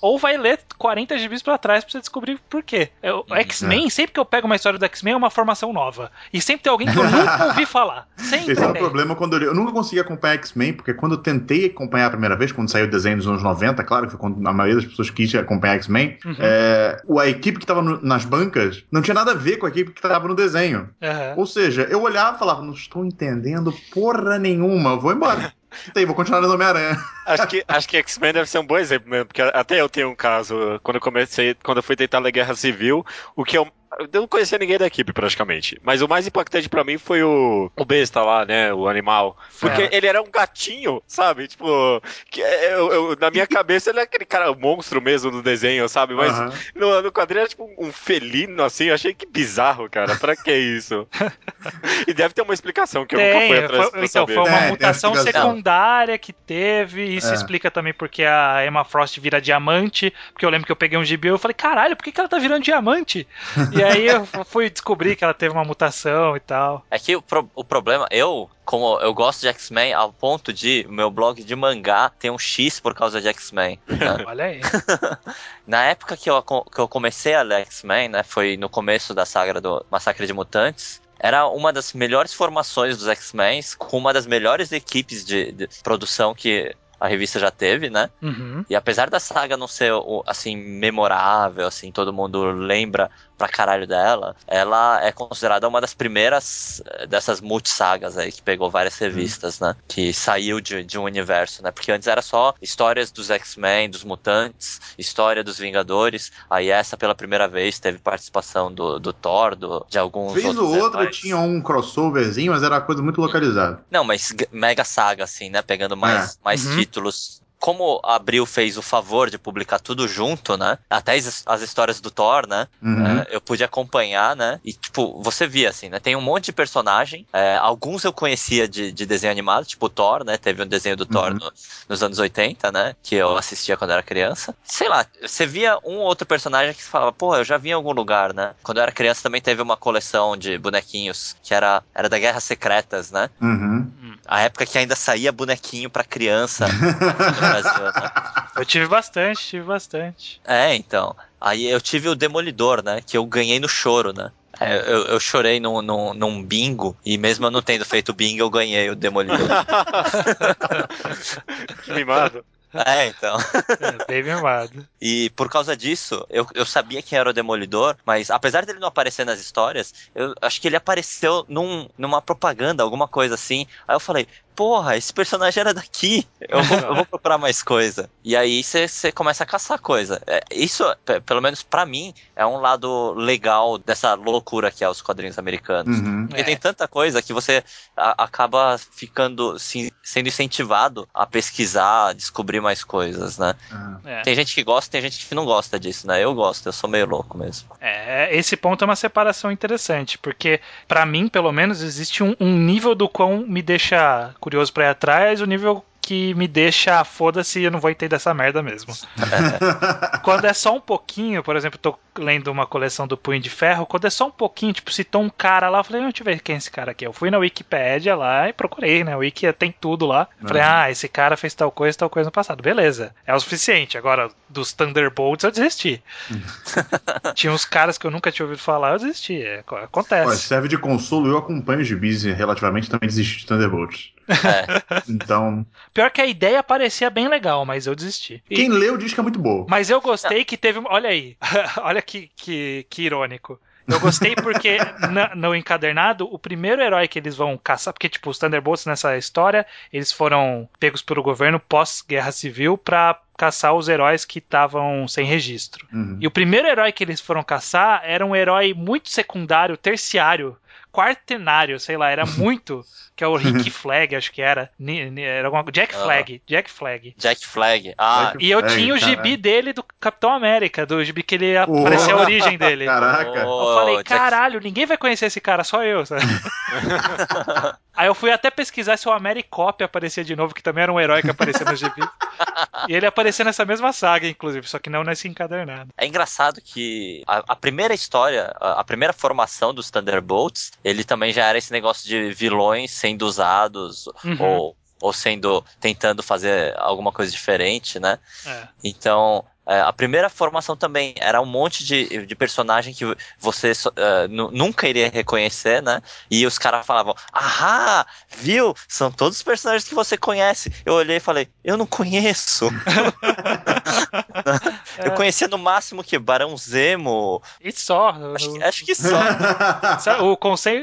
ou, vai ler 40 gibis pra trás pra você descobrir por quê. O X-Men, é. sempre que eu pego uma história do X-Men é uma formação nova. E sempre tem alguém que eu nunca ouvi falar. Sempre Esse é o problema quando eu, eu nunca consegui acompanhar X-Men, porque quando eu tentei acompanhar a primeira vez, quando saiu o desenho dos anos 90, claro, que foi quando a maioria das pessoas quis acompanhar X-Men, uhum. é, a equipe que tava no, nas bancas não tinha nada a ver com a equipe que tava no desenho. Uhum. Ou seja, eu olhava e falava, estou entendendo porra nenhuma, vou embora. Tem, vou continuar no Homem-Aranha. Acho que, acho que X-Men deve ser um bom exemplo mesmo, porque até eu tenho um caso, quando eu comecei, quando eu fui tentar ler Guerra Civil, o que eu eu não conhecia ninguém da equipe praticamente. Mas o mais impactante para mim foi o, o besta lá, né? O animal. Porque é. ele era um gatinho, sabe? Tipo, que eu, eu, na minha cabeça ele é aquele cara, monstro mesmo do desenho, sabe? Mas uh -huh. no, no quadrinho era tipo um felino, assim. Eu achei que bizarro, cara. Pra que isso? e deve ter uma explicação que eu nunca fui atrás foi, Então, saber. foi uma é, mutação secundária que teve. Isso é. explica também porque a Emma Frost vira diamante. Porque eu lembro que eu peguei um gibi e eu falei, caralho, por que, que ela tá virando diamante? E e aí eu fui descobrir que ela teve uma mutação e tal. É que o, pro, o problema, eu, como eu gosto de X-Men, ao ponto de meu blog de mangá tem um X por causa de X-Men. Né? Olha aí. Na época que eu, que eu comecei a ler X-Men, né? Foi no começo da saga do Massacre de Mutantes era uma das melhores formações dos X-Men, com uma das melhores equipes de, de, produção que a revista já teve, né? Uhum. E apesar da saga não ser, assim, memorável, assim, todo mundo lembra pra caralho dela, ela é considerada uma das primeiras eh, dessas multisagas aí, que pegou várias revistas, né? Que saiu de, de um universo, né? Porque antes era só histórias dos X-Men, dos mutantes, história dos Vingadores, aí essa pela primeira vez teve participação do, do Thor, do, de alguns Vez outros ou outra tinha um crossoverzinho, mas era uma coisa muito localizada. Não, mas mega saga, assim, né? Pegando mais, é. mais uhum. títulos como a Abril fez o favor de publicar tudo junto, né? Até as, as histórias do Thor, né? Uhum. É, eu pude acompanhar, né? E, tipo, você via, assim, né? Tem um monte de personagem. É, alguns eu conhecia de, de, desenho animado, tipo o Thor, né? Teve um desenho do Thor uhum. no, nos anos 80, né? Que eu assistia quando era criança. Sei lá, você via um ou outro personagem que você falava, pô, eu já vi em algum lugar, né? Quando eu era criança também teve uma coleção de bonequinhos que era, era da Guerras Secretas, né? Uhum. A época que ainda saía bonequinho pra criança. Brasil, né? Eu tive bastante, tive bastante. É, então. Aí eu tive o Demolidor, né? Que eu ganhei no choro, né? É, eu, eu, chorei num, num, num, bingo e mesmo eu não tendo feito bingo, eu ganhei o Demolidor. que mimado. É, então. É, bem mimado. E por causa disso, eu, eu sabia quem era o Demolidor, mas apesar dele não aparecer nas histórias, eu acho que ele apareceu num, numa propaganda, alguma coisa assim. Aí eu falei, porra, esse personagem era daqui. Eu vou, eu vou procurar mais coisa. E aí você começa a caçar coisa. É, isso, pelo menos para mim, é um lado legal dessa loucura que é os quadrinhos americanos. Uhum. Porque é. tem tanta coisa que você a, acaba ficando sim, sendo incentivado a pesquisar, a descobrir mais coisas, né? Uhum. É. Tem gente que gosta, tem gente que não gosta disso, né? Eu gosto, eu sou meio louco mesmo. É, esse ponto é uma separação interessante, porque para mim, pelo menos, existe um, um nível do quão me deixa curioso para ir atrás, o nível que me deixa foda-se, eu não vou entender essa merda mesmo. quando é só um pouquinho, por exemplo, tô lendo uma coleção do Punho de Ferro, quando é só um pouquinho, tipo, citou um cara lá, eu falei, deixa eu ver quem é esse cara aqui. Eu fui na Wikipédia lá e procurei, né? O Wiki tem tudo lá. Falei, uhum. ah, esse cara fez tal coisa, tal coisa no passado. Beleza, é o suficiente. Agora, dos Thunderbolts eu desisti. Tinha uns caras que eu nunca tinha ouvido falar, eu desisti. É, acontece. Olha, serve de consolo, eu acompanho os gibis relativamente também desisti de Thunderbolts. É. então. Pior que a ideia parecia bem legal, mas eu desisti. Quem e... leu diz que é muito boa. Mas eu gostei que teve. Olha aí. Olha que, que, que irônico. Eu gostei porque na, no encadernado, o primeiro herói que eles vão caçar, porque, tipo, os Thunderbolts nessa história, eles foram pegos pelo governo pós-guerra civil pra caçar os heróis que estavam sem registro. Uhum. E o primeiro herói que eles foram caçar era um herói muito secundário, terciário, quartenário, sei lá, era muito. Que é o Rick Flag, acho que era. Era alguma Jack ah. Flag. Jack Flag. Jack Flag. Ah. Jack e eu tinha o gibi dele do Capitão América, do gibi que ele aparecia a origem dele. Caraca. eu falei, caralho, ninguém vai conhecer esse cara, só eu. Aí eu fui até pesquisar se o Americop aparecia de novo, que também era um herói que aparecia no gibi. e ele aparecia nessa mesma saga, inclusive, só que não nesse encadernado. É engraçado que a, a primeira história, a, a, primeira formação dos Thunderbolts, ele também já era esse negócio de vilões sendo usados uhum. ou ou sendo tentando fazer alguma coisa diferente, né? É. Então é, a primeira formação também era um monte de, de personagem que você uh, nunca iria reconhecer, né? E os caras falavam, ahá, viu? São todos os personagens que você conhece. Eu olhei e falei, eu não conheço. eu conhecia no máximo que Barão Zemo. E só. Acho, acho que só. o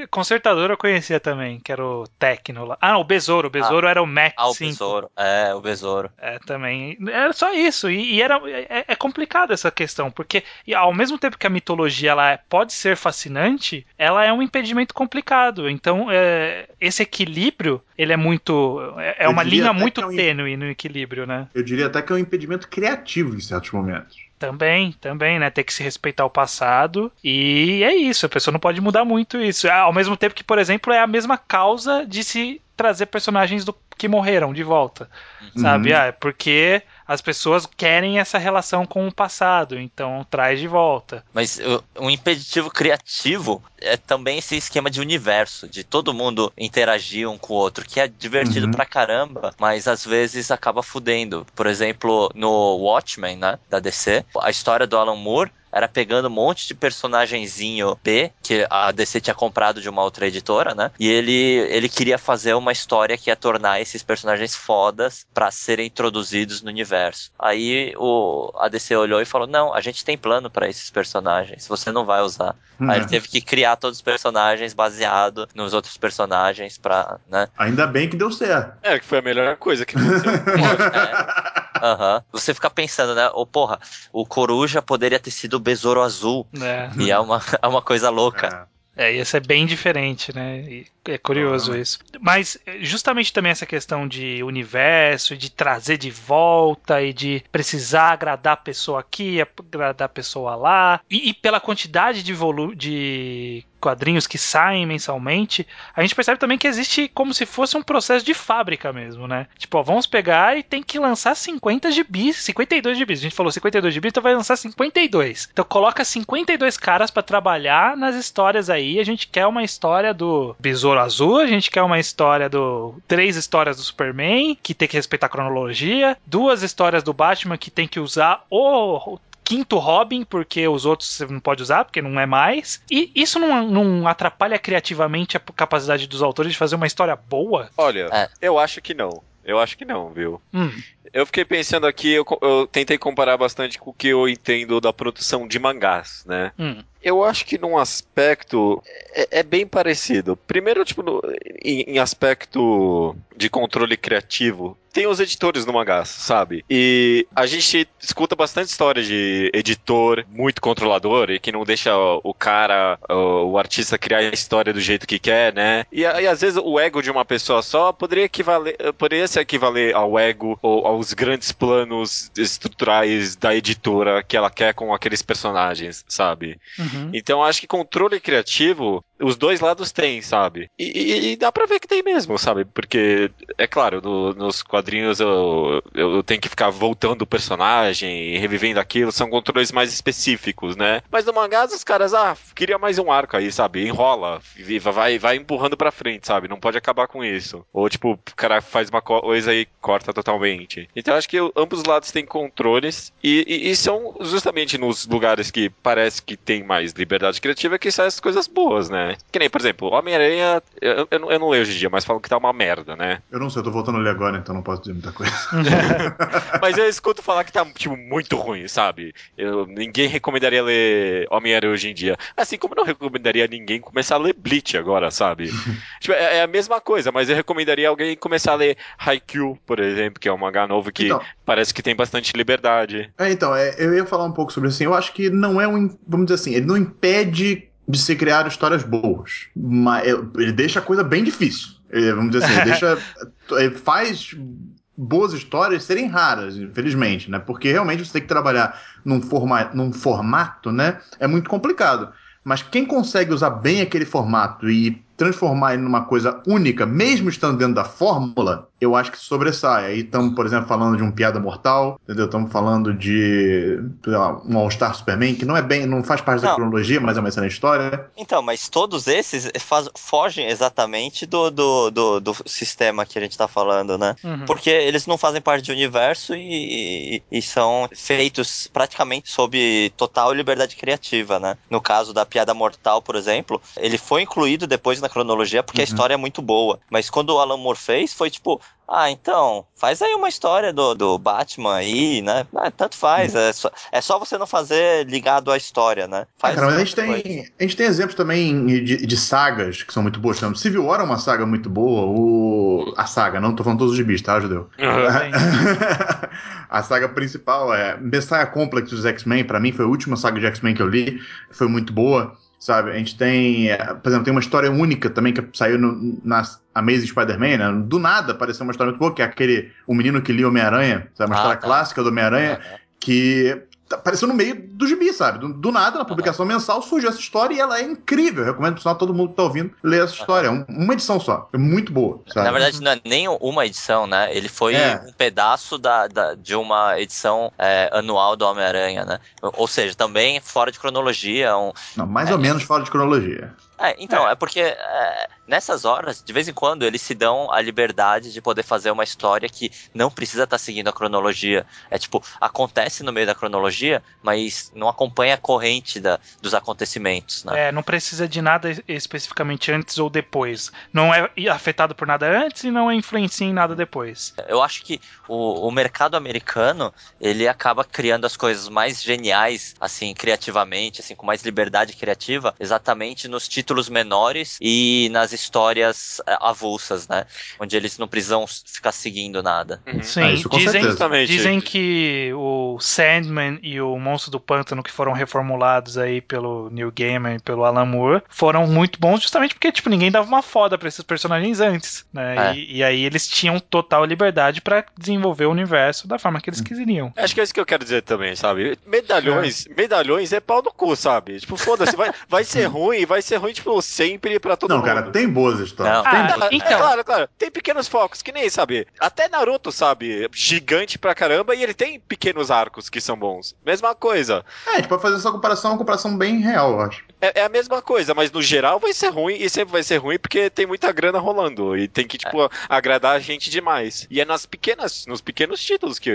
consertador eu conhecia também, que era o Tecno lá. Ah, o Besouro. O Besouro ah, era o Mac ah, o 5. Besouro. É, o Besouro. É, também. Era só isso. E, e era é, é complicado essa questão, porque ao mesmo tempo que a mitologia ela pode ser fascinante, ela é um impedimento complicado. Então, é, esse equilíbrio, ele é muito. É, é uma linha muito é um, tênue no equilíbrio, né? Eu diria até que é um impedimento criativo em certos momentos. Também, também, né? Ter que se respeitar o passado. E é isso, a pessoa não pode mudar muito isso. Ao mesmo tempo que, por exemplo, é a mesma causa de se trazer personagens do que morreram de volta. Uhum. Sabe? Ah, é porque as pessoas querem essa relação com o passado, então traz de volta. Mas um impeditivo criativo é também esse esquema de universo, de todo mundo interagir um com o outro, que é divertido uhum. pra caramba, mas às vezes acaba fudendo. Por exemplo, no Watchmen, né, da DC, a história do Alan Moore era pegando um monte de personagenzinho B que a DC tinha comprado de uma outra editora, né? E ele, ele queria fazer uma história que ia tornar esses personagens fodas para serem introduzidos no universo. Aí o, a DC olhou e falou: Não, a gente tem plano para esses personagens, você não vai usar. Hum. Aí ele teve que criar todos os personagens baseado nos outros personagens pra, né? Ainda bem que deu certo. É, que foi a melhor coisa que aconteceu. é. Uhum. Você fica pensando, né? Ou, oh, porra, o Coruja poderia ter sido o Besouro Azul. É. E é uma, é uma coisa louca. É. É, ia ser bem diferente, né? E é curioso uhum. isso. Mas justamente também essa questão de universo, de trazer de volta e de precisar agradar a pessoa aqui, agradar a pessoa lá, e, e pela quantidade de, de quadrinhos que saem mensalmente, a gente percebe também que existe como se fosse um processo de fábrica mesmo, né? Tipo, ó, vamos pegar e tem que lançar 50 gibis, 52 gibis. A gente falou 52 gibis, então vai lançar 52. Então coloca 52 caras para trabalhar nas histórias aí. A gente quer uma história do Besouro Azul, a gente quer uma história do três histórias do Superman, que tem que respeitar a cronologia, duas histórias do Batman que tem que usar o quinto Robin, porque os outros você não pode usar, porque não é mais. E isso não, não atrapalha criativamente a capacidade dos autores de fazer uma história boa? Olha, é. eu acho que não. Eu acho que não, viu? Hum. Eu fiquei pensando aqui, eu, eu, tentei comparar bastante com o que eu entendo da produção de mangás, né? Hum. Eu acho que num aspecto é, é bem parecido. Primeiro, tipo, no, em, em, aspecto de controle criativo, tem os editores no mangá, sabe? E a gente escuta bastante história de editor muito controlador e que não deixa o cara, o, o artista criar a história do jeito que quer, né? E, e, às vezes o ego de uma pessoa só poderia equivaler, poderia se equivaler ao ego ou aos grandes planos estruturais da editora que ela quer com aqueles personagens, sabe? Uhum. Uhum. Então acho que controle criativo os dois lados têm, sabe? E, e, e, dá pra ver que tem mesmo, sabe? Porque, é claro, no, nos quadrinhos eu, eu tenho que ficar voltando o personagem e revivendo aquilo, são controles mais específicos, né? Mas no mangá, os caras, ah, queria mais um arco aí, sabe? Enrola, vai, vai empurrando pra frente, sabe? Não pode acabar com isso. Ou, tipo, o cara faz uma coisa e corta totalmente. Então acho que ambos os lados têm controles e, e, e são justamente nos lugares que parece que tem mais liberdade criativa que saem as coisas boas, né? Que nem, por exemplo, Homem-Aranha, eu, eu, eu, não leio hoje em dia, mas falam que tá uma merda, né? Eu não sei, eu tô voltando a ler agora, então não posso dizer muita coisa. mas eu escuto falar que tá, tipo, muito ruim, sabe? Eu, ninguém recomendaria ler Homem-Aranha hoje em dia. Assim como eu não recomendaria ninguém começar a ler Bleach agora, sabe? tipo, é, é, a mesma coisa, mas eu recomendaria alguém começar a ler Haikyuu, por exemplo, que é um mangá novo que então, parece que tem bastante liberdade. É, então, é, eu ia falar um pouco sobre assim, eu acho que não é um, vamos dizer assim, ele não impede de se criar histórias boas. Mas ele deixa a coisa bem difícil. Ele, vamos dizer assim, ele deixa. Ele faz boas histórias serem raras, infelizmente, né? Porque realmente você tem que trabalhar num, forma, num formato, né? É muito complicado. Mas quem consegue usar bem aquele formato e transformar ele numa coisa única, mesmo estando dentro da fórmula, eu acho que sobressai. Aí estamos, por exemplo, falando de um Piada Mortal, entendeu? Estamos falando de lá, um All-Star Superman, que não é bem, não faz parte não. da cronologia, mas é uma excelente história. Então, mas todos esses faz, fogem exatamente do, do, do, do, sistema que a gente está falando, né? Uhum. Porque eles não fazem parte do universo e, e, e, são feitos praticamente sob total liberdade criativa, né? No caso da Piada Mortal, por exemplo, ele foi incluído depois na cronologia porque uhum. a história é muito boa. Mas quando o Alan Moore fez, foi tipo, ah, então, faz aí uma história do, do Batman aí, né? Ah, tanto faz, é só, é só você não fazer ligado à história, né? Faz ah, cara, mas a gente, tem, a gente tem exemplos também de, de, sagas que são muito boas. Exemplo, Civil War é uma saga muito boa, o... a saga, não tô falando todos os gibis, tá, Judeu? Uhum. a saga principal é Messiah Complex dos X-Men, para mim foi a última saga de X-Men que eu li, foi muito boa sabe? A gente tem, é, por exemplo, tem uma história única também que saiu no, na Amazing Spider-Man, né? Do nada apareceu uma história muito boa, que é aquele, o menino que lia Homem-Aranha, sabe? Uma ah, história tá. clássica do Homem-Aranha, que apareceu no meio do gibi, sabe? Do, do nada, na publicação uhum. mensal, surgiu essa história e ela é incrível. Eu recomendo para todo mundo que tá ouvindo ler essa história. Uhum. uma edição só. É muito boa. Sabe? Na verdade, não é nem uma edição, né? Ele foi é. um pedaço da, da, de uma edição é, anual do Homem-Aranha, né? Ou seja, também fora de cronologia. Um, não, mais é, ou menos fora de cronologia. É, então, é, é porque é, nessas horas, de vez em quando, eles se dão a liberdade de poder fazer uma história que não precisa estar tá seguindo a cronologia. É tipo, acontece no meio da cronologia, mas não acompanha a corrente da, dos acontecimentos. Né? É, não precisa de nada especificamente antes ou depois. Não é afetado por nada antes e não influencia em nada depois. Eu acho que o, o mercado americano, ele acaba criando as coisas mais geniais, assim, criativamente, assim, com mais liberdade criativa, exatamente nos títulos títulos menores e nas histórias é, avulsas, né? Onde eles não precisam ficar seguindo nada. Uhum. Sim, ah, dizem, dizem que o Sandman e o Monstro do Pântano, que foram reformulados aí pelo Neil Gaiman e pelo Alan Moore, foram muito bons justamente porque, tipo, ninguém dava uma foda pra esses personagens antes, né? É. E, e, aí eles tinham total liberdade para desenvolver o universo da forma que eles quiseriam. Acho que é isso que eu quero dizer também, sabe? Medalhões, é. medalhões é pau no cu, sabe? Tipo, foda-se, vai, vai ser ruim, vai ser ruim tipo, sempre pra todo não, mundo. Não, cara, tem boas histórias. Não. Tem ah, então. É, claro, claro. Tem pequenos focos, que nem, sabe? Até Naruto, sabe? Gigante pra caramba e ele tem pequenos arcos que são bons. Mesma coisa. É, a gente pode fazer essa comparação, uma comparação bem real, eu acho. É, é, a mesma coisa, mas no geral vai ser ruim e sempre vai ser ruim porque tem muita grana rolando e tem que, tipo, é. agradar a gente demais. E é nas pequenas, nos pequenos títulos que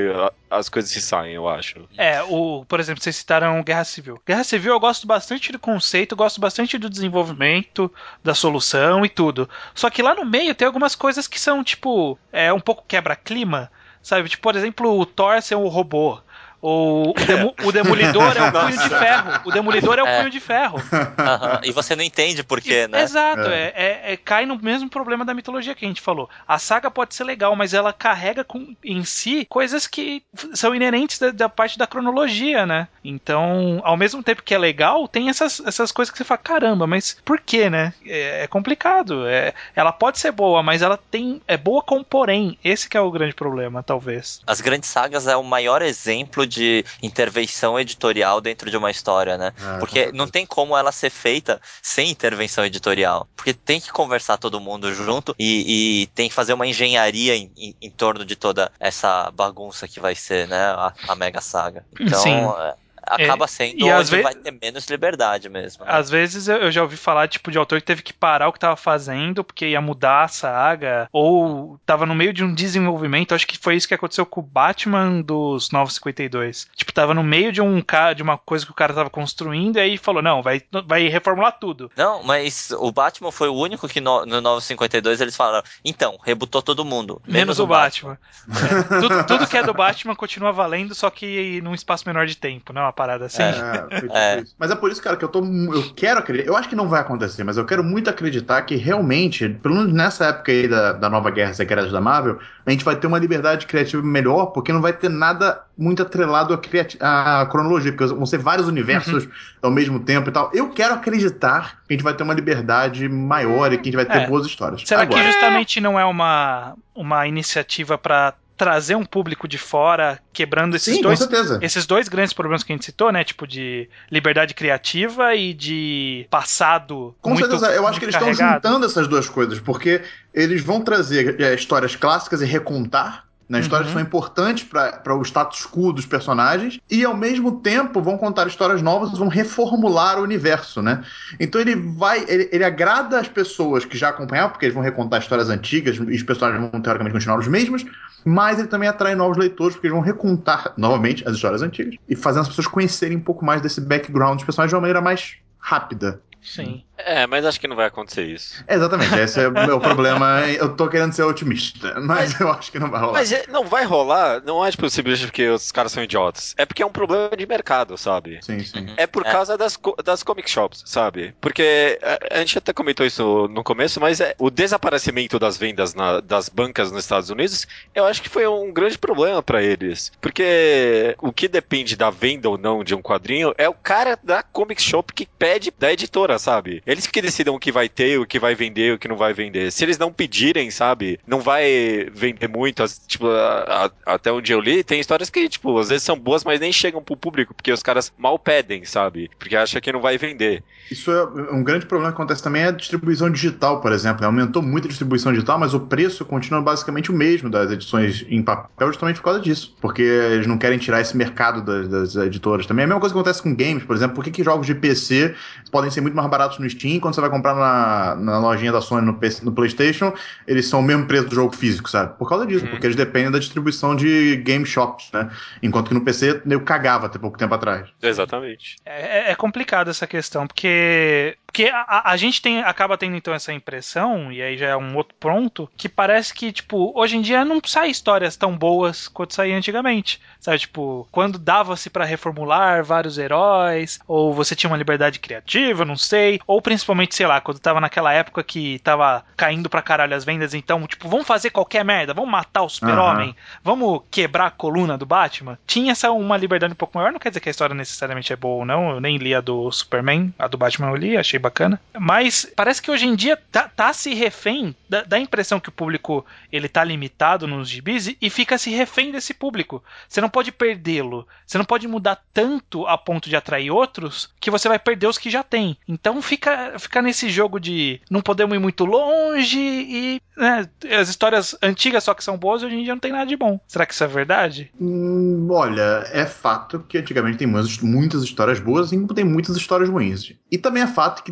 as coisas se saem, eu acho. É, o, por exemplo, vocês citaram Guerra Civil. Guerra Civil eu gosto bastante do conceito, gosto bastante do desenvolvimento, da solução e tudo. Só que lá no meio tem algumas coisas que são, tipo, é um pouco quebra-clima. Sabe, tipo, por exemplo, o Thor ser um robô. O, o, demo, o Demolidor é o punho de ferro. O Demolidor é o é. punho de ferro. Uhum. E você não entende por quê, né? Exato, é. É, é. cai no mesmo problema da mitologia que a gente falou. A saga pode ser legal, mas ela carrega com, em si coisas que são inerentes da, da, parte da cronologia, né? Então, ao mesmo tempo que é legal, tem essas, essas coisas que você fala, caramba, mas por quê, né? É, é complicado. É, ela pode ser boa, mas ela tem é boa com porém. Esse que é o grande problema, talvez. As grandes sagas é o maior exemplo de intervenção editorial dentro de uma história, né? É, Porque não tem como ela ser feita sem intervenção editorial. Porque tem que conversar todo mundo junto e, e tem que fazer uma engenharia em, em, em, torno de toda essa bagunça que vai ser, né? A, a Mega Saga. Então, Sim. É, acaba sendo e onde vai ter menos liberdade mesmo. Né? Às vezes eu já ouvi falar tipo de autor que teve que parar o que estava fazendo porque ia mudar a saga ou tava no meio de um desenvolvimento. Acho que foi isso que aconteceu com o Batman dos 952. Tipo, tava no meio de um de uma coisa que o cara tava construindo e aí falou: "Não, vai vai reformular tudo". Não, mas o Batman foi o único que no, no 952 eles falaram: "Então, rebutou todo mundo, menos, menos o Batman". Batman. é, tudo, tudo que é do Batman continua valendo, só que num espaço menor de tempo, né? Parada assim. É, é. Mas é por isso, cara, que eu tô. Eu quero acreditar. Eu acho que não vai acontecer, mas eu quero muito acreditar que realmente, pelo menos nessa época aí da, da nova Guerra Secreta da Marvel, a gente vai ter uma liberdade criativa melhor, porque não vai ter nada muito atrelado à, à cronologia, porque vão ser vários universos uhum. ao mesmo tempo e tal. Eu quero acreditar que a gente vai ter uma liberdade maior e que a gente vai ter é. boas histórias. Será Agora, que justamente não é uma, uma iniciativa para trazer um público de fora, quebrando esses Sim, dois esses dois grandes problemas que a gente citou, né, tipo de liberdade criativa e de passado. Com muito, certeza, eu acho que eles estão juntando essas duas coisas, porque eles vão trazer é, histórias clássicas e recontar né? Histórias uhum. são importantes para o status quo dos personagens e, ao mesmo tempo, vão contar histórias novas, vão reformular o universo, né? Então ele vai, ele, ele agrada as pessoas que já acompanhavam, porque eles vão recontar histórias antigas e os personagens vão, teoricamente, continuar os mesmos, mas ele também atrai novos leitores, porque eles vão recontar novamente as histórias antigas e fazendo as pessoas conhecerem um pouco mais desse background dos personagens de uma maneira mais rápida. Sim. É, mas acho que não vai acontecer isso. exatamente, esse é o meu problema. Eu tô querendo ser otimista, mas, mas, eu acho que não vai rolar. Mas é, não vai rolar, não é tipo, simplesmente porque os caras são idiotas. É porque é um problema de mercado, sabe? Sim, sim. É por é. causa das, das comic shops, sabe? Porque a, a, gente até comentou isso no começo, mas é, o desaparecimento das vendas na, das bancas nos Estados Unidos, eu acho que foi um grande problema para eles. Porque o que depende da venda ou não de um quadrinho é o cara da comic shop que pede da editora sabe? Eles que decidam o que vai ter, o que vai vender, o que não vai vender. Se eles não pedirem, sabe? Não vai vender muito. Tipo, a, a, até onde eu li, tem histórias que, tipo, às vezes são boas, mas nem chegam pro público, porque os caras mal pedem, sabe? Porque acham que não vai vender. Isso é um grande problema que acontece também é a distribuição digital, por exemplo. Aumentou muito a distribuição digital, mas o preço continua basicamente o mesmo das edições em papel, justamente por causa disso. Porque eles não querem tirar esse mercado das, das editoras também. É a mesma coisa que acontece com games, por exemplo. Por que, que jogos de PC podem ser muito mais baratos no Steam, quando você vai comprar na, na lojinha da Sony no, PC, no PlayStation, eles são o mesmo preço do jogo físico, sabe? Por causa disso, uhum. porque eles dependem da distribuição de game shops, né? Enquanto que no PC eu cagava até pouco tempo atrás. Exatamente. É, é complicado essa questão, porque porque a, a, gente tem, acaba tendo então essa impressão, e aí já é um outro ponto, que parece que, tipo, hoje em dia não sai histórias tão boas quanto saía antigamente. Sabe, tipo, quando dava-se para reformular vários heróis, ou você tinha uma liberdade criativa, não sei, ou principalmente, sei lá, quando tava naquela época que tava caindo pra caralho as vendas, então, tipo, vamos fazer qualquer merda, vamos matar o super-homem, uhum. vamos quebrar a coluna do Batman. Tinha essa uma liberdade um pouco maior, não quer dizer que a história necessariamente é boa ou não, eu nem li a do Superman, a do Batman eu li, achei bacana. Mas parece que hoje em dia tá, tá se refém, dá, a impressão que o público ele tá limitado nos gibis e, e fica se refém desse público. Você não pode perdê-lo. Você não pode mudar tanto a ponto de atrair outros que você vai perder os que já tem. Então fica, fica nesse jogo de não podemos ir muito longe e né, as histórias antigas só que são boas hoje em dia não tem nada de bom. Será que isso é verdade? Hum, olha, é fato que antigamente tem muitas histórias boas e tem muitas histórias ruins. E também é fato que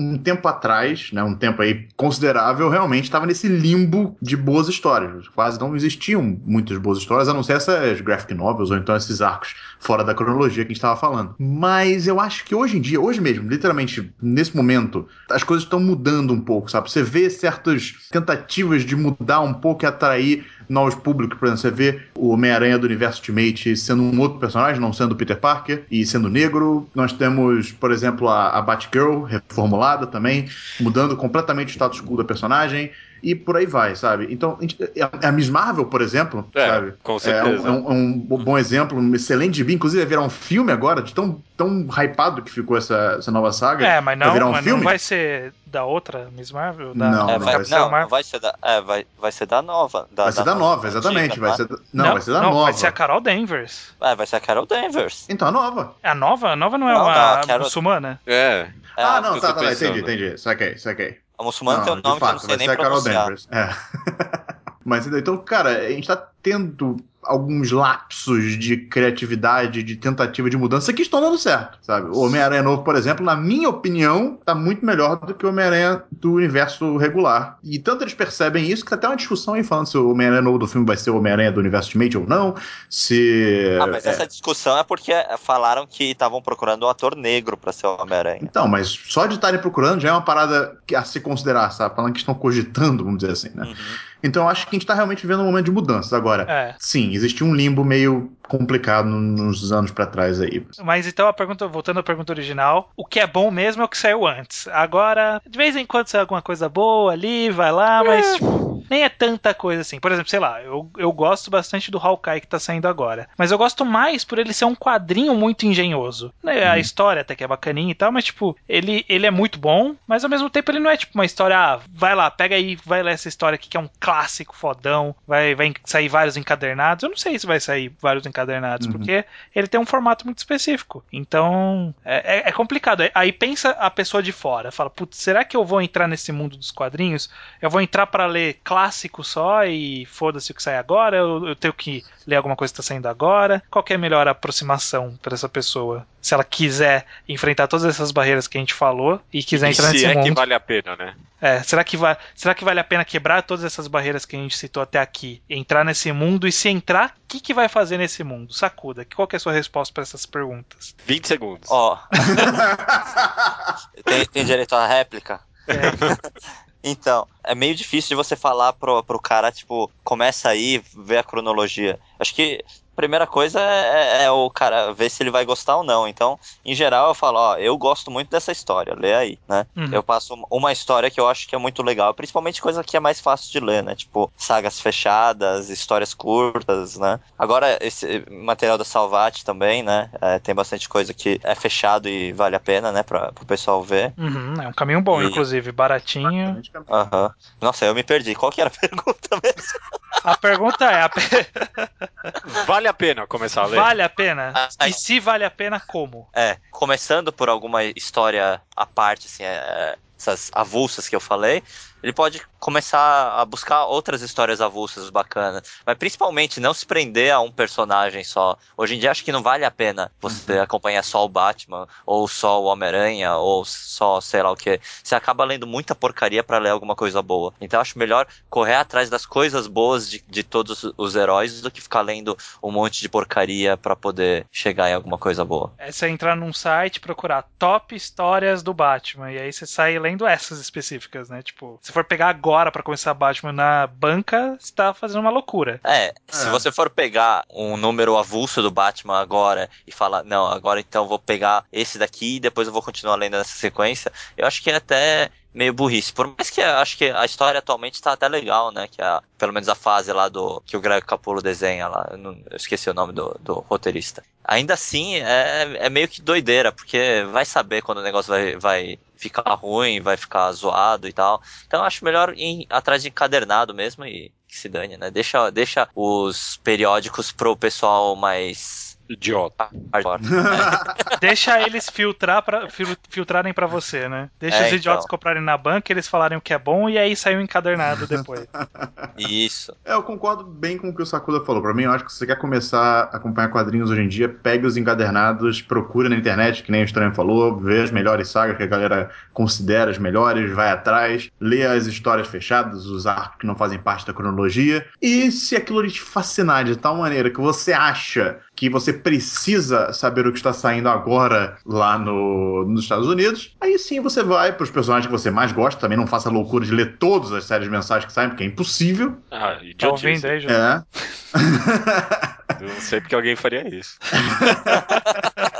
um tempo atrás, né, um tempo aí considerável, realmente estava nesse limbo de boas histórias. Quase não existiam muitas boas histórias, a não ser essas graphic novels ou então esses arcos fora da cronologia que a gente estava falando. Mas eu acho que hoje em dia, hoje mesmo, literalmente nesse momento, as coisas estão mudando um pouco, sabe? Você vê certas tentativas de mudar um pouco e atrair novos públicos. Por exemplo, você vê o Homem-Aranha do Universo Ultimate sendo um outro personagem, não sendo Peter Parker, e sendo negro. Nós temos, por exemplo, a, a Batgirl reformulada também, mudando completamente o status quo da personagem. E por aí vai, sabe? Então, a Miss Marvel, por exemplo, é, sabe? Com certeza. É um, é um, bom exemplo, um excelente gibi, inclusive vai virar um filme agora, de tão, tão hypado que ficou essa, essa nova saga. É, mas não, vai virar um mas filme. não vai ser da outra Miss Marvel? Da... Não, É, não vai, vai ser não, Marvel. vai ser da, é, vai, vai ser da nova. Da, vai ser da, nova, antiga, exatamente. vai né? ser, da- não, vai ser da não, nova. Vai ser a Carol Danvers. É, vai ser a Carol Danvers. Então, a nova. A nova? A nova não é Não, uma não, a Carol- muçulmana? É. É, ah, que não, tá, tá, tá, pensando. entendi, entendi. Saquei, saquei. A muçulmana tem um nome que eu não fato, sei nem ser a Carol pronunciar. Danvers. É. Mas então, cara, a gente tá tendo alguns lapsos de criatividade, de tentativa de mudança que estão dando certo, sabe? O Homem-Aranha novo, por exemplo, na minha opinião, tá muito melhor do que o Homem-Aranha do universo regular. E tanto eles percebem isso que tá até uma discussão aí falando se o Homem-Aranha novo do filme vai ser o Homem-Aranha do universo Ultimate ou não, se... Ah, mas é, essa discussão é porque falaram que estavam procurando um ator negro pra ser o Homem-Aranha. Então, mas só de estarem procurando já é uma parada a se considerar, sabe? Falando que estão cogitando, vamos dizer assim, né? Uhum. Então eu acho que a gente tá realmente vivendo um momento de mudança. Agora, É. sim, existe um limbo meio complicado nos anos pra trás aí. Mas então a pergunta, voltando à pergunta original, o que é bom mesmo é o que saiu antes. Agora, de vez em quando sai alguma coisa boa ali, vai lá, mas tipo, nem é tanta coisa assim. Por exemplo, sei lá, eu, eu gosto bastante do Hawkeye que tá saindo agora. Mas eu gosto mais por ele ser um quadrinho muito engenhoso. Né, A história até que é bacaninha e tal, mas tipo, ele, ele é muito bom, mas ao mesmo tempo ele não é tipo uma história, ah, vai lá, pega aí, vai ler essa história aqui que é um clássico fodão, vai, vai sair vários encadernados. Eu não sei se vai sair vários encadernados, Uhum. porque ele tem um formato muito específico. Então, é, é- é complicado. Aí pensa a pessoa de fora, fala, putz, será que eu vou entrar nesse mundo dos quadrinhos? Eu vou entrar pra ler clássico só e foda-se o que sai agora? Eu, eu tenho que ler alguma coisa que tá saindo agora? Qual é a melhor aproximação pra essa pessoa? Se ela quiser enfrentar todas essas barreiras que a gente falou e quiser E entrar se nesse é mundo. que vale a pena, né? É, será que, vai, será que vale a pena quebrar todas essas barreiras que a gente citou até aqui? Entrar nesse mundo e se entrar, o que, que vai fazer nesse mundo? Sacuda, qual que é a sua resposta para essas perguntas? 20 segundos. Ó, tem, tem direito à réplica? É, Então, é meio difícil de você falar pro, pro cara, tipo, começa aí, vê a cronologia. Acho que primeira coisa é, é o cara ver se ele vai gostar ou não. Então, em geral, eu falo, ó, eu gosto muito dessa história, lê aí, né? Uhum. Eu passo uma história que eu acho que é muito legal, principalmente coisa que é mais fácil de ler, né? Tipo, sagas fechadas, histórias curtas, né? Agora, esse material da Salvat também, né? É, tem bastante coisa que é fechado e vale a pena, né? Pra, pro pessoal ver. uhum, é um caminho bom, E- inclusive, baratinho. Aham. Nossa, eu me perdi. Qual que era a pergunta mesmo? A pergunta é: a Vale a pena começar a ler? vale a pena? Ah, E se vale a pena, como? É, começando por alguma história à parte, assim, é, essas avulsas que eu falei, ele pode começar a buscar outras histórias avulsas bacanas. Mas principalmente não se prender a um personagem só. Hoje em dia acho que não vale a pena você acompanhar só o Batman, ou só o Homem-Aranha, ou só sei lá o que. Você acaba lendo muita porcaria pra ler alguma coisa boa. Então acho melhor correr atrás das coisas boas de, de todos os heróis do que ficar lendo um monte de porcaria pra poder chegar em alguma coisa boa. É você entrar num site procurar top histórias do Batman. E aí você sai lendo essas específicas, né? Tipo, se for pegar agora pra começar Batman na banca, você tá fazendo uma loucura. É, se É. você for pegar um número avulso do Batman agora e falar, não, agora então eu vou pegar esse daqui e depois eu vou continuar lendo nessa sequência, eu acho que é até meio burrice. Por mais que acho que a história atualmente tá até legal, né? Que a, pelo menos a fase lá do que o Greg Capullo desenha lá, eu, não- eu esqueci o nome do, do roteirista. Ainda assim, é, é meio que doideira, porque vai saber quando o negócio vai, vai ficar ruim, vai ficar zoado e tal. Então acho melhor ir atrás de encadernado mesmo e que se dane, né? Deixa, deixa os periódicos pro pessoal mais Idiota. Deixa eles filtrar pra, fil- filtrarem pra você, né? Deixa É, os idiotas então. comprarem na banca, eles falarem o que é bom e aí sai um encadernado depois. Isso. É, eu concordo bem com o que o Sakuda falou. Pra mim, eu acho que se você quer começar a acompanhar quadrinhos hoje em dia, pegue os encadernados, procure na internet, que nem o Estranho falou, vê as melhores sagas que a galera considera as melhores, vai atrás, lê as histórias fechadas, os arcos que não fazem parte da cronologia, e se aquilo lhe te fascinar de tal maneira que você acha que você precisa saber o que está saindo agora lá no, nos Estados Unidos, aí sim você vai para os personagens que você mais gosta, também não faça a loucura de ler todas as séries mensais que saem, porque é impossível. Ah, Tá ouvindo aí? É. Eu não sei porque alguém faria isso.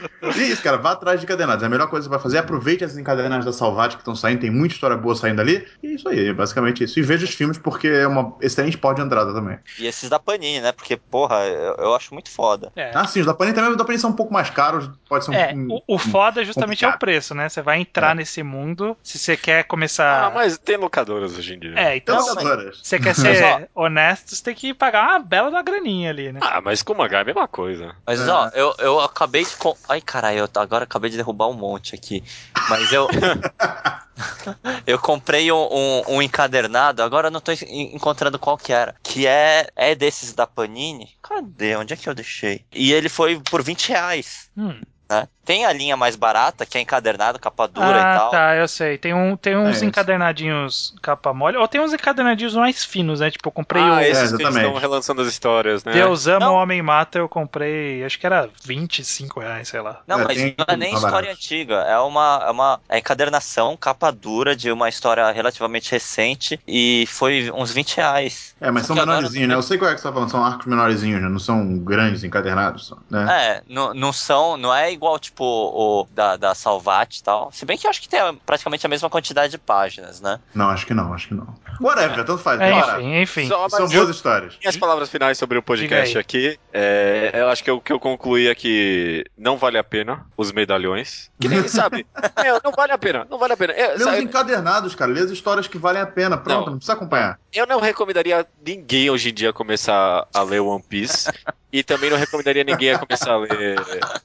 E isso, cara, vá atrás de encadernados. A melhor coisa que você vai fazer é aproveite as encadernadas da Salvati que estão saindo, tem muita história boa saindo ali. E isso aí, basicamente isso. E veja os filmes porque é uma excelente porta de entrada também. E esses da Panini, né? Porque, porra, eu, eu acho muito foda. É. Ah, sim, os da Panini também, os da Panini são um pouco mais caros, pode ser um É, o, o foda justamente complicado. é o preço, né? Você vai entrar é. nesse mundo, se você quer começar... Ah, mas tem locadoras hoje em dia. É, então, se você quer ser honesto, você tem que pagar uma bela da graninha ali, né? Ah, mas com o mangá é a mesma coisa. Mas, é. ó, eu, eu acabei de... Ai, caralho, eu agora acabei de derrubar um monte aqui. Mas eu. eu comprei um, um, um, encadernado, agora eu não tô encontrando qual que era. Que é, é desses da Panini. Cadê? Onde é que eu deixei? E ele foi por 20 reais. Hum. Né? Tem a linha mais barata, que é encadernado, capa dura ah, e tal. tá, eu sei. Tem, um, tem uns é encadernadinhos capa mole, ou tem uns encadernadinhos mais finos, né? Tipo, eu comprei ah, o... esses é, que estão relançando as histórias, né? Deus ama, o Homem Mata, eu comprei, acho que era 25 reais, sei lá. Não, é, mas não é nem história barato. antiga, é uma, é uma é encadernação, capa dura de uma história relativamente recente, e foi uns 20 reais. É, mas Só são menorzinhos, né? Eu sei qual é que você tá falando, são arcos menorzinhos, né? Não são grandes encadernados, né? É, não, não são, não é igual, tipo, o da, da Salvat e tal. Se bem que eu acho que tem praticamente a mesma quantidade de páginas, né? Não, acho que não, acho que não. Whatever, tanto faz. É, enfim, enfim. Só, São boas histórias. E as palavras finais sobre o podcast aqui, é, eu acho que o que eu concluí é que não vale a pena os medalhões. Que nem, sabe? É, não vale a pena, não vale a pena. É, lê os encadernados, cara. Lê as histórias que valem a pena. Pronto, não, não precisa acompanhar. Eu não recomendaria ninguém hoje em dia começar a ler One Piece. E também não recomendaria ninguém a começar a ler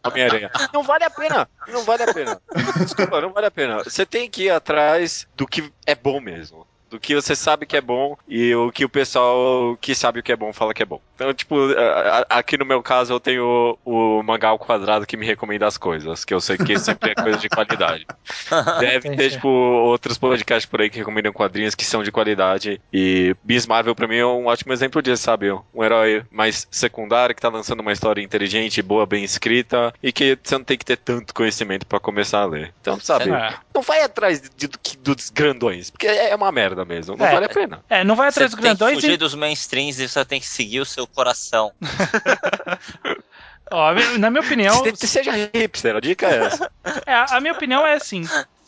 Homem-Aranha. Não vale a pena. Não vale a pena. Desculpa, não vale a pena. Você tem que ir atrás do que é bom mesmo do que você sabe que é bom e o que o pessoal que sabe o que é bom fala que é bom. Então, tipo, aqui no meu caso eu tenho o mangá ao quadrado que me recomenda as coisas, que eu sei que sempre é coisa de qualidade. Deve ter, tipo, outros podcasts por aí que recomendam quadrinhos que são de qualidade e Beast Marvel pra mim é um ótimo exemplo disso, sabe? Um herói mais secundário que tá lançando uma história inteligente, boa, bem escrita e que você não tem que ter tanto conhecimento para começar a ler. Então, sabe? É. Não vai atrás de, de, dos grandões, porque é uma merda merda mesmo. Não é, vale a pena. É, não vai atrás dos grandões. Tem que fugir e... dos mainstreams e você tem que seguir o seu coração. Ó, na minha opinião. Seja hipster, a dica é essa. É, a minha opinião é assim: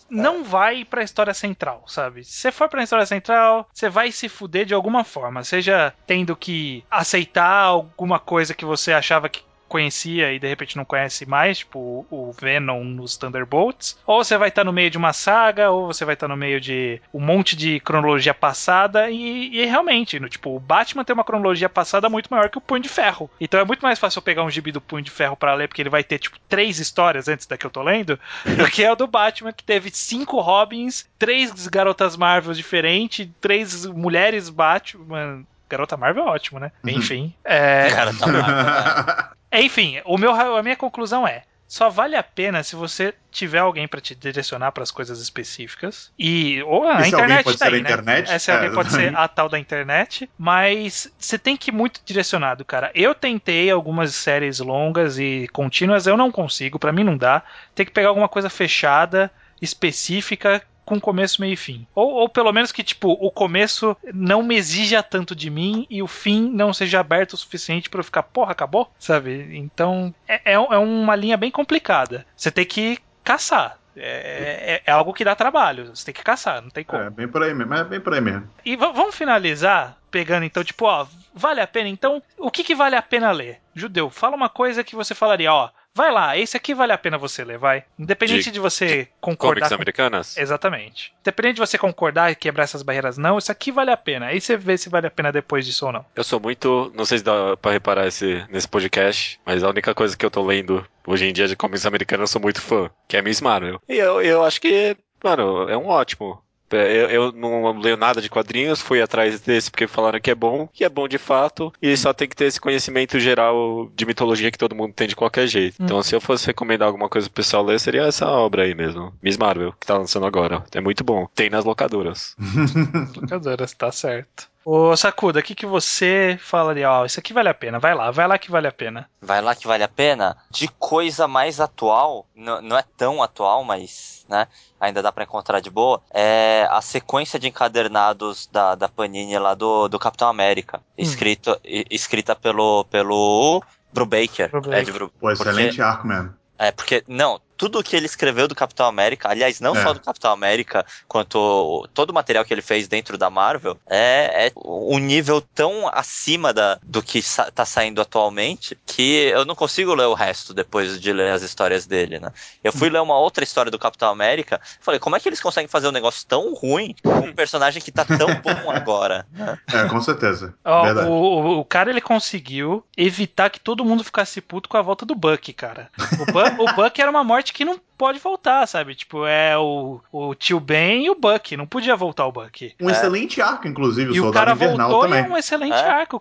não vai pra história central, sabe? Se você for pra história central, você vai se fuder de alguma forma. Seja tendo que aceitar alguma coisa que você achava que conhecia e de repente não conhece mais, tipo o Venom nos Thunderbolts, ou você vai estar tá no meio de uma saga, ou você vai estar tá no meio de um monte de cronologia passada, e, e realmente, no, tipo, o Batman tem uma cronologia passada muito maior que o Punho de Ferro. Então é muito mais fácil eu pegar um gibi do Punho de Ferro para ler, porque ele vai ter, tipo, três histórias antes da que eu tô lendo, do que é o do Batman, que teve cinco Robins, três garotas Marvel diferentes, três mulheres Batman. Garota Marvel é ótimo, né? Uhum. Enfim. É... Garota Marvel. Enfim, o meu, a minha conclusão é: só vale a pena se você tiver alguém para te direcionar para as coisas específicas. E ou a internet pode tá ser aí, a internet? Né? Essa é, alguém pode ser a tal da internet, mas você tem que ir muito direcionado, cara. Eu tentei algumas séries longas e contínuas, eu não consigo, para mim não dá. Tem que pegar alguma coisa fechada, específica com começo, meio e fim. Ou, ou pelo menos que, tipo, o começo não me exija tanto de mim e o fim não seja aberto o suficiente para eu ficar, porra, acabou? Sabe? Então, é, é, é uma linha bem complicada. Você tem que caçar. É, é, é, algo que dá trabalho. Você tem que caçar, não tem como. É bem por aí mesmo, é bem por aí mesmo. E vamos finalizar pegando então, tipo, ó, vale a pena? Então, o que, que vale a pena ler? Judeu, fala uma coisa que você falaria, ó, Vai lá, esse aqui vale a pena você ler, vai. Independente de, de você de concordar. Com... americanas? Exatamente. Independente de você concordar e quebrar essas barreiras, não, isso aqui vale a pena. Aí você vê se vale a pena depois disso ou não. Eu sou muito. Não sei se dá pra reparar esse, nesse podcast, mas a única coisa que eu tô lendo hoje em dia de comics americanos eu sou muito fã, que é Miss Marvel. E eu, eu acho que, mano, é um ótimo. É, eu, eu, não leio nada de quadrinhos, fui atrás desse porque falaram que é bom, que é bom de fato, e só tem que ter esse conhecimento geral de mitologia que todo mundo tem de qualquer jeito. Hum. Então, se eu fosse recomendar alguma coisa pro pessoal ler, seria essa obra aí mesmo. Miss Marvel, que tá lançando agora. É muito bom. Tem nas locadoras. locadoras, tá certo. Ô Sakuda, o que, que você falaria? Ó, isso aqui vale a pena, vai lá, vai lá que vale a pena. Vai lá que vale a pena? De coisa mais atual, não é tão atual, mas né, ainda dá para encontrar de boa, é a sequência de encadernados da, da Panini lá do, do Capitão América, hum. escrito, escrita pelo, pelo Brubaker. Brubaker. Ed Bru, Pô, excelente porque... arco mesmo. É, porque, não, tudo que ele escreveu do Capitão América, aliás, não É. só do Capitão América, quanto todo o material que ele fez dentro da Marvel, é, é um nível tão acima da, do que sa tá saindo atualmente que eu não consigo ler o resto depois de ler as histórias dele, né? Eu fui ler uma outra história do Capitão América, falei, como é que eles conseguem fazer um negócio tão ruim com um personagem que tá tão bom agora? né? É, com certeza. O, o- o cara ele conseguiu evitar que todo mundo ficasse puto com a volta do Buck, cara. O, Bu- o Buck era uma morte que não pode voltar, sabe? Tipo, é o, o tio Ben e o Buck. Não podia voltar o Buck. Um excelente arco, inclusive, o E o Soldado cara Invernal voltou e também. é um excelente É. arco,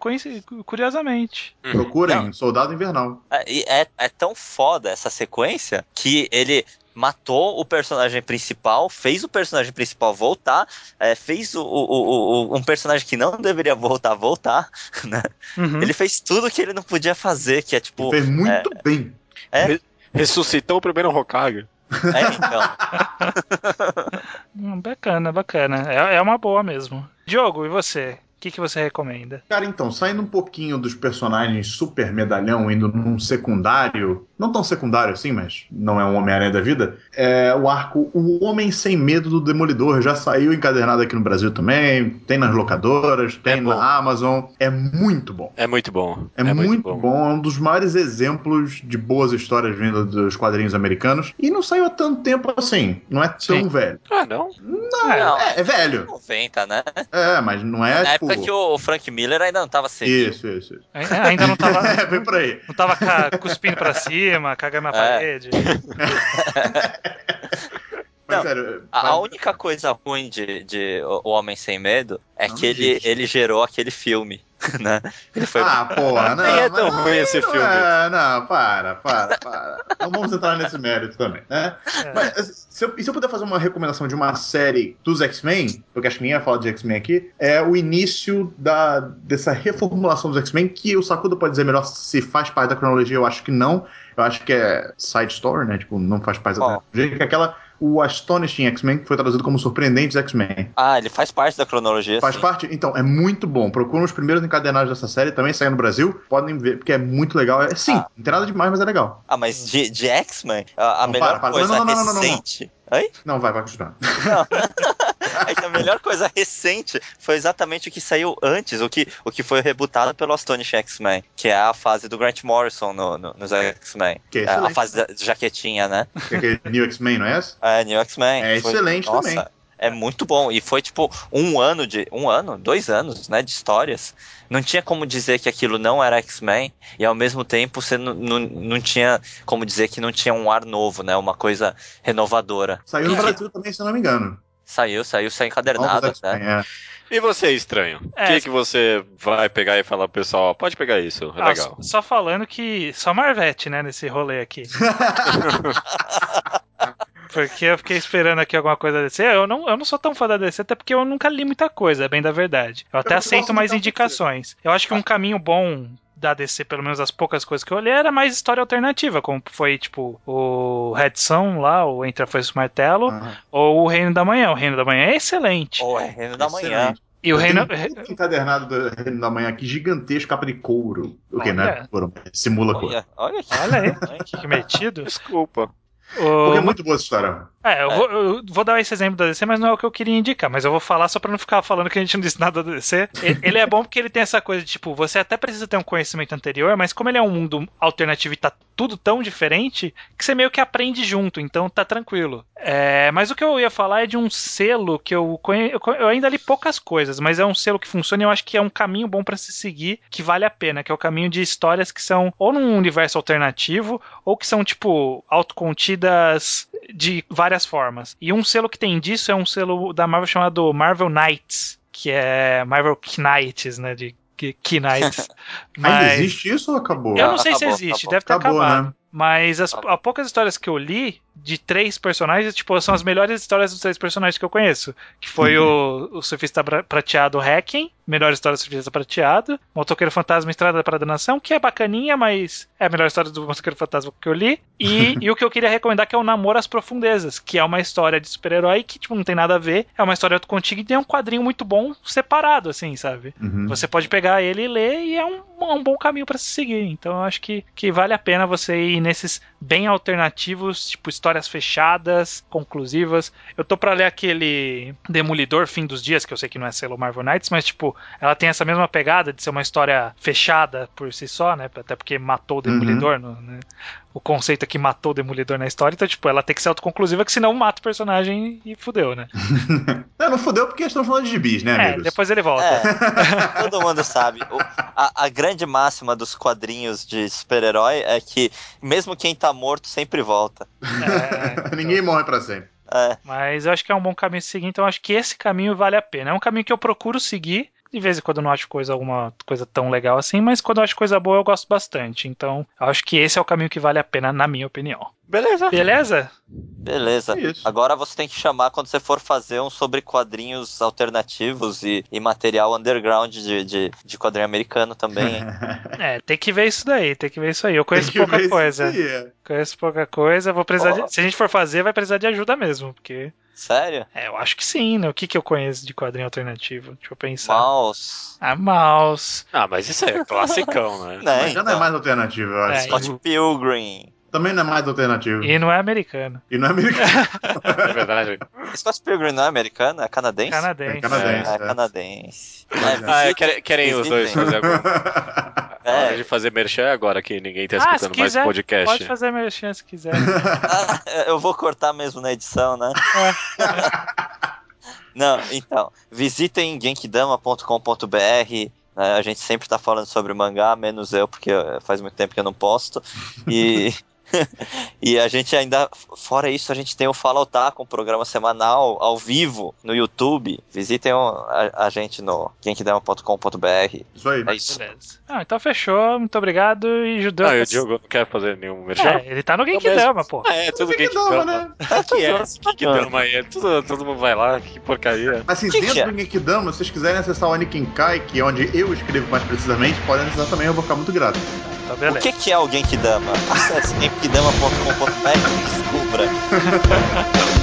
curiosamente. Procurem, Soldado Invernal. É, e é, é tão foda essa sequência que ele matou o personagem principal, fez o personagem principal voltar, é, fez o, o- o- o- um personagem que não deveria voltar, voltar, né? Uhum. Ele fez tudo que ele não podia fazer, que é tipo. Fez muito bem. Ressuscitou o primeiro Hokage. É, então. Hum, bacana, bacana. É, é uma boa mesmo. Diogo, e você? O que, que você recomenda? Cara, então, saindo um pouquinho dos personagens super medalhão, indo num secundário, não tão secundário assim, mas não é um Homem-Aranha da vida, é o arco O Homem Sem Medo do Demolidor. Já saiu encadernado aqui no Brasil também, tem nas locadoras, tem bom. na Amazon. É muito bom. É muito bom. É, muito, bom. é um dos maiores exemplos de boas histórias vindo dos quadrinhos americanos. E não saiu há tanto tempo assim, não é tão Sim. velho. Ah, não? É, Não, É, é velho, 90, né? é, mas não é Na tipo. Época que o Frank Miller ainda não tava senil. Isso, isso, isso. a- ainda não tava. É, vem por aí. Não tava ca- cuspindo pra cima, cagando na É. parede. Mas Não, sério, A, única coisa ruim de, de O Homem Sem Medo é Não que ele, ele gerou aquele filme, né? Ele foi Ah, porra, não. Nem é tão ruim esse filme. é, não, para, para, para. Não vamos entrar nesse mérito também, né? É. Mas se eu, e se eu puder fazer uma recomendação de uma série dos X-Men, porque acho que ninguém vai falar de X-Men aqui, é o início da, dessa reformulação dos X-Men, que o Sakuda pode dizer melhor se faz parte da cronologia, eu acho que não. Eu acho que é side story, né? Tipo, não faz parte da Qual? cronologia, que é aquela. O Astonishing X-Men, que foi traduzido como Surpreendentes X-Men. Ah, ele faz parte da cronologia. Faz sim. parte? Então, é muito bom. Procuram os primeiros encadenados dessa série, também saiu no Brasil. Podem ver, porque é muito legal. É, sim, Ah. não tem nada demais, mas é legal. Ah, mas de, de X-Men, a, a Não, melhor para, para. coisa Não, não, não, não, não, não. recente. Oi? Não, vai, vai continuar. É que a melhor coisa recente foi exatamente o que saiu antes, o que, o que foi rebutado pelo Astonish X-Men, que é a fase do Grant Morrison no, no- nos X-Men. É É, a fase da jaquetinha, né? Que é aquele New X-Men, não é essa? É, New X-Men. É Foi- excelente nossa, também. É muito bom. E foi tipo um ano de. Um ano, dois anos, né? De histórias. Não tinha como dizer que aquilo não era X-Men. E ao mesmo tempo você não, não, não tinha como dizer que não tinha um ar novo, né? Uma coisa renovadora. Saiu no Brasil também, se eu não me engano. Saiu, saiu, saiu encadernado é. E você, estranho? O É. que, que você vai pegar e falar pro pessoal? Pode pegar isso, é Ah, legal. só- falando que só Marvete, né, nesse rolê aqui. Porque eu fiquei esperando aqui alguma coisa da DC. Eu não, eu não sou tão fã da DC, até porque eu nunca li muita coisa, é bem da verdade. Eu até Eu aceito mais indicações. Eu acho que um caminho bom da DC, pelo menos as poucas coisas que eu olhei, era mais história alternativa, como foi, tipo, o Red Son lá, o Entre a Foice e o Martelo, Ah, ou o Reino da Manhã. O Reino da Manhã é excelente. Ou é Reino da Manhã. excelente. E o Reino... um encadernado do Reino da Manhã aqui, gigantesco, capa de couro. O que, né? Olha. Couro, simula couro. Olha, olha, que- Olha aí, que metido. Desculpa. Porque é O... muito boa essa história. É, eu, É. Vou, eu vou dar esse exemplo da DC, mas não é o que eu queria indicar. Mas eu vou falar só pra não ficar falando que a gente não disse nada da DC. Ele é bom porque ele tem essa coisa de, tipo, você até precisa ter um conhecimento anterior, mas como ele é um mundo alternativo e tá tudo tão diferente, que você meio que aprende junto, então tá tranquilo. É, mas o que eu ia falar é de um selo que eu, conhe... eu ainda li poucas coisas, mas é um selo que funciona e eu acho que é um caminho bom pra se seguir, que vale a pena, que é o caminho de histórias que são ou num universo alternativo, ou que são, tipo, autocontidas de várias formas. E um selo que tem disso é um selo da Marvel chamado Marvel Knights, que é Marvel Knights, né? De Key Knights. Ainda existe isso ou acabou? Eu não sei se Acabou, existe, acabou. deve ter Acabou, acabado. né? Mas as, as poucas histórias que eu li de três personagens, tipo, são as melhores histórias dos três personagens que eu conheço. Que foi o, o surfista pra- prateado Hacken, melhor história do surfista prateado, Motoqueiro Fantasma Estrada para a Nação, que é bacaninha, mas é a melhor história do Motoqueiro Fantasma que eu li. E, e o que eu queria recomendar que é o Namoro às Profundezas, que é uma história de super-herói que, tipo, não tem nada a ver. É uma história contigo e tem um quadrinho muito bom separado, assim, sabe? Uhum. Você pode pegar ele e ler e é um, um bom caminho pra se seguir. Então eu acho que, que vale a pena você ir nesses bem alternativos, tipo histórias fechadas, conclusivas. Eu tô para ler aquele Demolidor Fim dos Dias, que eu sei que não é selo Marvel Knights, mas tipo, ela tem essa mesma pegada de ser uma história fechada por si só, né? Até porque matou o Demolidor, uhum. né? O conceito é que matou o Demolidor na história, então, tipo, ela tem que ser autoconclusiva, que senão mata o personagem e fudeu, né? não, não fudeu porque estão falando de gibis, né, é, amigos? É, depois ele volta. É, todo mundo sabe. O, a, a, grande máxima dos quadrinhos de super-herói é que mesmo quem tá morto sempre volta. É, Ninguém morre para sempre. É. Mas eu acho que é um bom caminho a seguir, então eu acho que esse caminho vale a pena. É um caminho que eu procuro seguir, de vez em quando eu não acho coisa, alguma coisa tão legal assim, mas quando eu acho coisa boa eu gosto bastante. Então, eu acho que esse é o caminho que vale a pena, na minha opinião. Beleza. Beleza? Beleza. Isso. Agora você tem que chamar quando você for fazer um sobre quadrinhos alternativos e, e material underground de, de, de, quadrinho americano também. é, tem que ver isso daí, tem que ver isso aí. Eu conheço pouca coisa. É. Conheço pouca coisa, vou precisar oh. de, Se a gente for fazer, vai precisar de ajuda mesmo, porque. Sério? É, eu acho que sim, né? O que, que eu conheço de quadrinho alternativo? Deixa eu pensar. Mouse. Ah, Mouse. Ah, mas isso é classicão, né? Não, mas já não é mais alternativo, eu acho. É, Scott Pilgrim. Também não é mais alternativo. E não é americano. E não é americano. é verdade. Scott Pilgrim não é americano? É canadense? Canadense. É canadense. É, é canadense. É, ah, é, querem, querem os dois fazer alguma... É. hora de fazer merchan agora que ninguém tá ah, escutando ah, mais podcast. Pode fazer merchan se quiser. ah, eu vou cortar mesmo na edição, né? É. Não, então, visitem genkidama.com.br. Né? A gente sempre tá falando sobre mangá, menos eu, porque faz muito tempo que eu não posto. E e a gente ainda, fora isso, a gente tem o Fala Otaku, um programa semanal ao vivo no YouTube. Visitem a, a gente no genkidama.com.br. Isso aí. É isso. Ah, então fechou. Muito obrigado e Judeu. Ah, o Diogo não quer fazer nenhum merchan? É, ele tá no Genkidama, pô. É, é tudo Genkidama, né? É, é Genkidama aí? É tudo, todo mundo vai lá, que porcaria. Assim, que dentro que é? do Genkidama, se vocês quiserem acessar o Anikin Kai, que é onde eu escrevo mais precisamente, podem acessar também, eu vou ficar muito grato. Tá beleza. O que, que é o Genkidama? Acesse genkidama.com.br e descubra.